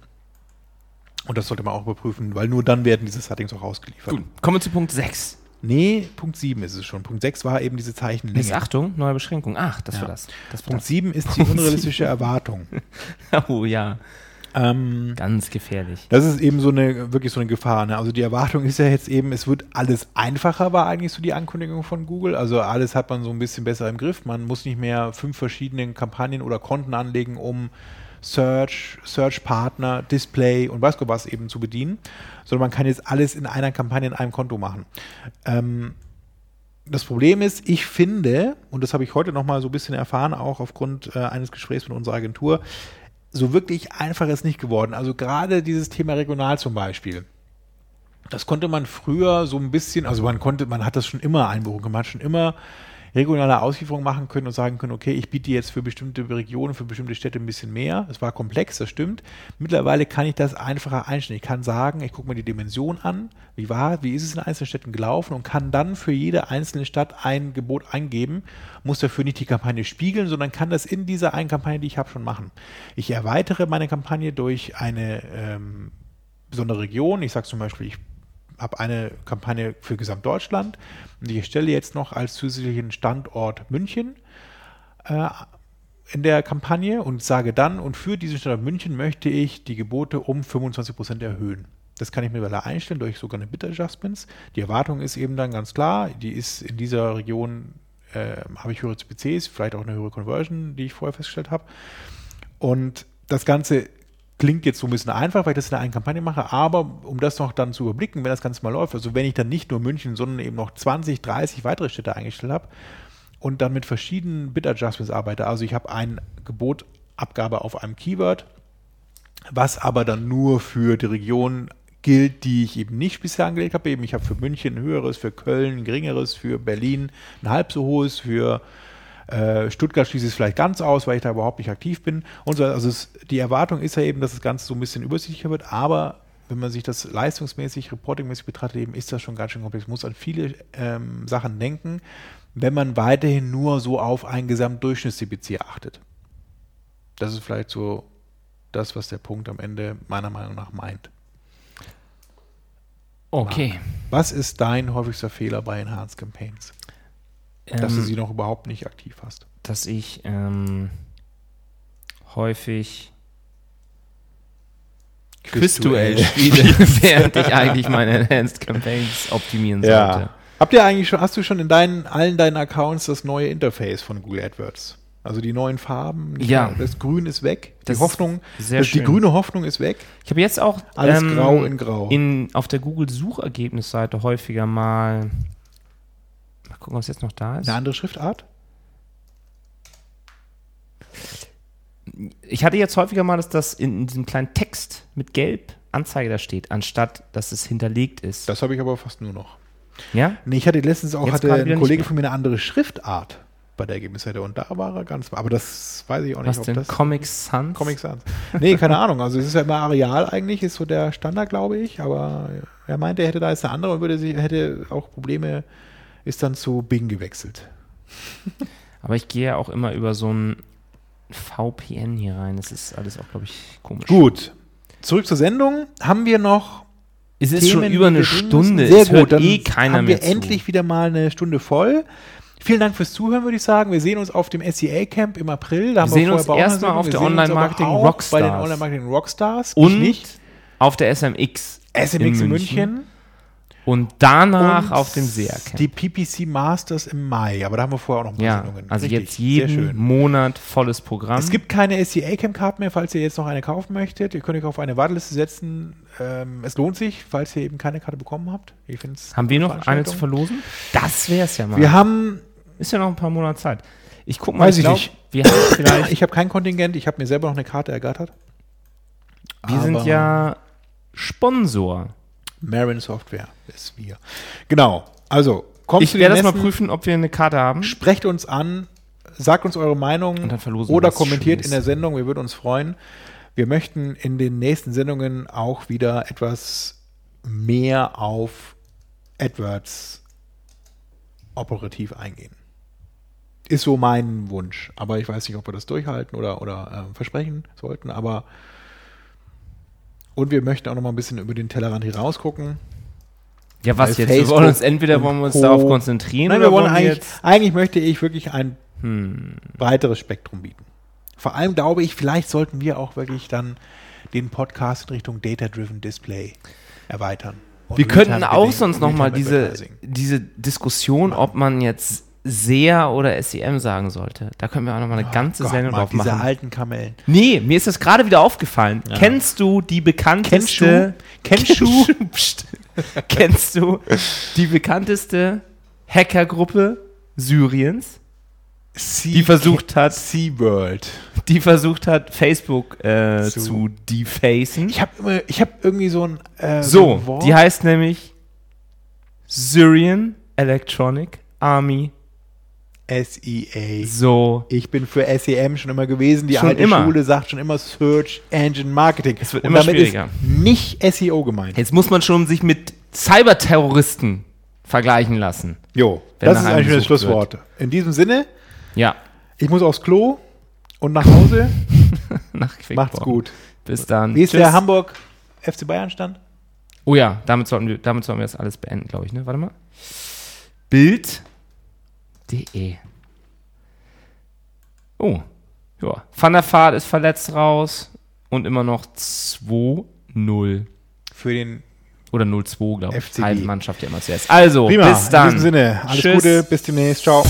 Und das sollte man auch überprüfen, weil nur dann werden diese Settings auch ausgeliefert. Gut, kommen wir zu Punkt 6. Nee, Punkt 7 ist es schon. Punkt 6 war eben diese Zeichenlänge. Ist Achtung, neue Beschränkung. Ach, das ja. war das. das war Punkt das. 7 ist die unrealistische Erwartung. oh ja. Ähm, Ganz gefährlich. Das ist eben so eine, wirklich so eine Gefahr. Ne? Also die Erwartung ist ja jetzt eben, es wird alles einfacher, war eigentlich so die Ankündigung von Google. Also alles hat man so ein bisschen besser im Griff. Man muss nicht mehr fünf verschiedene Kampagnen oder Konten anlegen, um Search, Search Partner, Display und weiß Gott was eben zu bedienen, sondern man kann jetzt alles in einer Kampagne in einem Konto machen. Ähm, das Problem ist, ich finde, und das habe ich heute nochmal so ein bisschen erfahren, auch aufgrund äh, eines Gesprächs mit unserer Agentur, so wirklich einfach ist nicht geworden. Also gerade dieses Thema regional zum Beispiel. Das konnte man früher so ein bisschen, also man konnte, man hat das schon immer einberufen, man hat schon immer regionale Auslieferung machen können und sagen können, okay, ich biete jetzt für bestimmte Regionen, für bestimmte Städte ein bisschen mehr. Es war komplex, das stimmt. Mittlerweile kann ich das einfacher einstellen. Ich kann sagen, ich gucke mir die Dimension an, wie war, wie ist es in einzelnen Städten gelaufen und kann dann für jede einzelne Stadt ein Gebot eingeben, muss dafür nicht die Kampagne spiegeln, sondern kann das in dieser einen Kampagne, die ich habe, schon machen. Ich erweitere meine Kampagne durch eine ähm, besondere Region. Ich sage zum Beispiel, ich habe eine Kampagne für Gesamtdeutschland und ich stelle jetzt noch als zusätzlichen Standort München äh, in der Kampagne und sage dann, und für diesen Standort München möchte ich die Gebote um 25% erhöhen. Das kann ich mittlerweile einstellen durch sogenannte Bit Adjustments. Die Erwartung ist eben dann ganz klar, die ist in dieser Region, äh, habe ich höhere CPCs, vielleicht auch eine höhere Conversion, die ich vorher festgestellt habe. Und das Ganze klingt jetzt so ein bisschen einfach, weil ich das in einer Kampagne mache, aber um das noch dann zu überblicken, wenn das Ganze mal läuft, also wenn ich dann nicht nur München, sondern eben noch 20, 30 weitere Städte eingestellt habe und dann mit verschiedenen Bit-Adjustments arbeite, also ich habe ein Gebot Abgabe auf einem Keyword, was aber dann nur für die Region gilt, die ich eben nicht bisher angelegt habe. Eben ich habe für München ein höheres, für Köln ein geringeres, für Berlin ein halb so hohes, für äh, Stuttgart schließt es vielleicht ganz aus, weil ich da überhaupt nicht aktiv bin. Und so, also es, die Erwartung ist ja eben, dass das Ganze so ein bisschen übersichtlicher wird, aber wenn man sich das leistungsmäßig, reportingmäßig betrachtet, eben ist das schon ganz schön komplex. Man muss an viele ähm, Sachen denken, wenn man weiterhin nur so auf ein Gesamtdurchschnitts-CPC achtet. Das ist vielleicht so das, was der Punkt am Ende meiner Meinung nach meint. Okay. Was ist dein häufigster Fehler bei Enhanced Campaigns? Dass du Ähm, sie noch überhaupt nicht aktiv hast. dass ich ähm, häufig Quizduell. Spiele, während ich eigentlich meine Enhanced Campaigns optimieren sollte. Ja. Habt ihr eigentlich schon, hast du schon in deinen, allen deinen Accounts das neue Interface von Google AdWords? Also die neuen Farben, nicht Ja. das Grün ist weg, die Das Hoffnung, das, die grüne Hoffnung ist weg. Ich habe jetzt auch ähm, Alles grau in grau. In, auf der Google-Suchergebnisseite häufiger mal. Mal gucken, was jetzt noch da ist. Eine andere Schriftart? Ich hatte jetzt häufiger mal, dass das in, in diesem kleinen Text mit Gelb Anzeige da steht, anstatt dass es hinterlegt ist. Das habe ich aber fast nur noch. ja? Nee, ich hatte letztens auch, Jetzt hatte ein Kollege von mir eine andere Schriftart bei der Ergebnisseite und da war er ganz, aber das weiß ich auch nicht, Was ob denn? das Comic Sans? Comic Sans. Nee, keine Ahnung. Also es ist ja immer Areal eigentlich, ist so der Standard, glaube ich. Aber er meinte, er hätte da jetzt eine andere und würde sie, hätte auch Probleme, ist dann zu Bing gewechselt. Aber ich gehe ja auch immer über so ein VPN hier rein. Das ist alles auch, glaube ich, komisch. Gut. Zurück zur Sendung. Haben wir noch Es ist Themen, schon über eine wir tun Stunde. Sehr es gut, hört dann eh keiner haben mehr wir endlich wieder mal eine Stunde voll. Vielen Dank fürs Zuhören, würde ich sagen. Wir sehen uns auf dem SEA Camp im April. Da haben sehen vorher uns erstmal auf Wir der Online-Marketing auch Rockstars. Bei den Online-Marketing Rockstars. zu. Ich Und nicht. auf der SMX. SMX in München. Und danach Und auf dem SEA-Camp. Die PPC Masters im Mai, aber da haben wir vorher auch noch ein paar Ja, Sendungen. also Richtig, jetzt jeden. Monat volles Programm. Es gibt keine SCA-Cam-Card mehr, falls ihr jetzt noch eine kaufen möchtet. Ihr könnt euch auf eine Warteliste setzen. Ähm, es lohnt sich, falls ihr eben keine Karte bekommen habt. Ich haben wir noch eine zu verlosen? Das wäre es ja mal. Wir haben, Ist ja noch ein paar Monate Zeit. Ich guck mal, Weiß ich glaub, nicht. Wir haben vielleicht. ich habe kein Kontingent, ich habe mir selber noch eine Karte ergattert. wir sind Aber ja Sponsor. Marin Software ist wir. Genau. Also, kommt Ich werde das mal prüfen, ob wir eine Karte haben. Sprecht uns an, sagt uns eure Meinung oder kommentiert in Schönes. der Sendung. Wir würden uns freuen. Wir möchten in den nächsten Sendungen auch wieder etwas mehr auf AdWords operativ eingehen. Ist so mein Wunsch. Aber ich weiß nicht, ob wir das durchhalten oder, oder äh, versprechen sollten. Aber und wir möchten auch noch mal ein bisschen über den Tellerrand hier rausgucken. Ja, was jetzt? Wir Facebook wollen uns entweder wollen wir uns Co. darauf konzentrieren Nein, oder wir wollen wir eigentlich, eigentlich möchte ich wirklich ein Hm. breiteres Spektrum bieten. Vor allem glaube ich, vielleicht sollten wir auch wirklich dann den Podcast in Richtung Data-Driven Display erweitern. Und Wir könnten auch sonst noch mal Real-Time diese, diese Diskussion, ob man jetzt SEA oder SEM sagen sollte. Da können wir auch noch mal eine ganze Oh Gott, Sendung drauf diese machen. alten Kamellen. Nee, mir ist das gerade wieder aufgefallen. Kennst du die bekannteste... Kennst du? Psst. Kennst du die bekannteste Hackergruppe Syriens, die versucht hat, SeaWorld. die versucht hat, Facebook äh, Zu- zu defacen? Ich habe immer, ich habe irgendwie so ein äh, So, ein Wort. die heißt nämlich Syrian Electronic Army. SEA. So. Ich bin für SEM schon immer gewesen. Die Schon alte immer. Schule sagt schon immer Search Engine Marketing. Es wird Und immer damit schwieriger. ist nicht SEO gemeint. Jetzt muss man schon sich mit Cyberterroristen vergleichen lassen. Jo, das ist schönes gesucht Schlusswort. In diesem Sinne, Ja, ich muss aufs Klo und nach Hause. nach. Macht's gut. Bis dann. Wie ist Tschüss. der Hamburg FC Bayern Stand? Oh ja, damit sollten wir, damit sollten wir das alles beenden, glaube ich, ne? Warte mal. Bild.de Oh, Ja, Van der Vaart ist verletzt raus und immer noch 2-0. Für den Oder 0-2, glaube ich. Halbe Mannschaft ja immer zuerst. Also, Prima. bis dann. In diesem Sinne, alles Tschüss. Gute, bis demnächst. Ciao.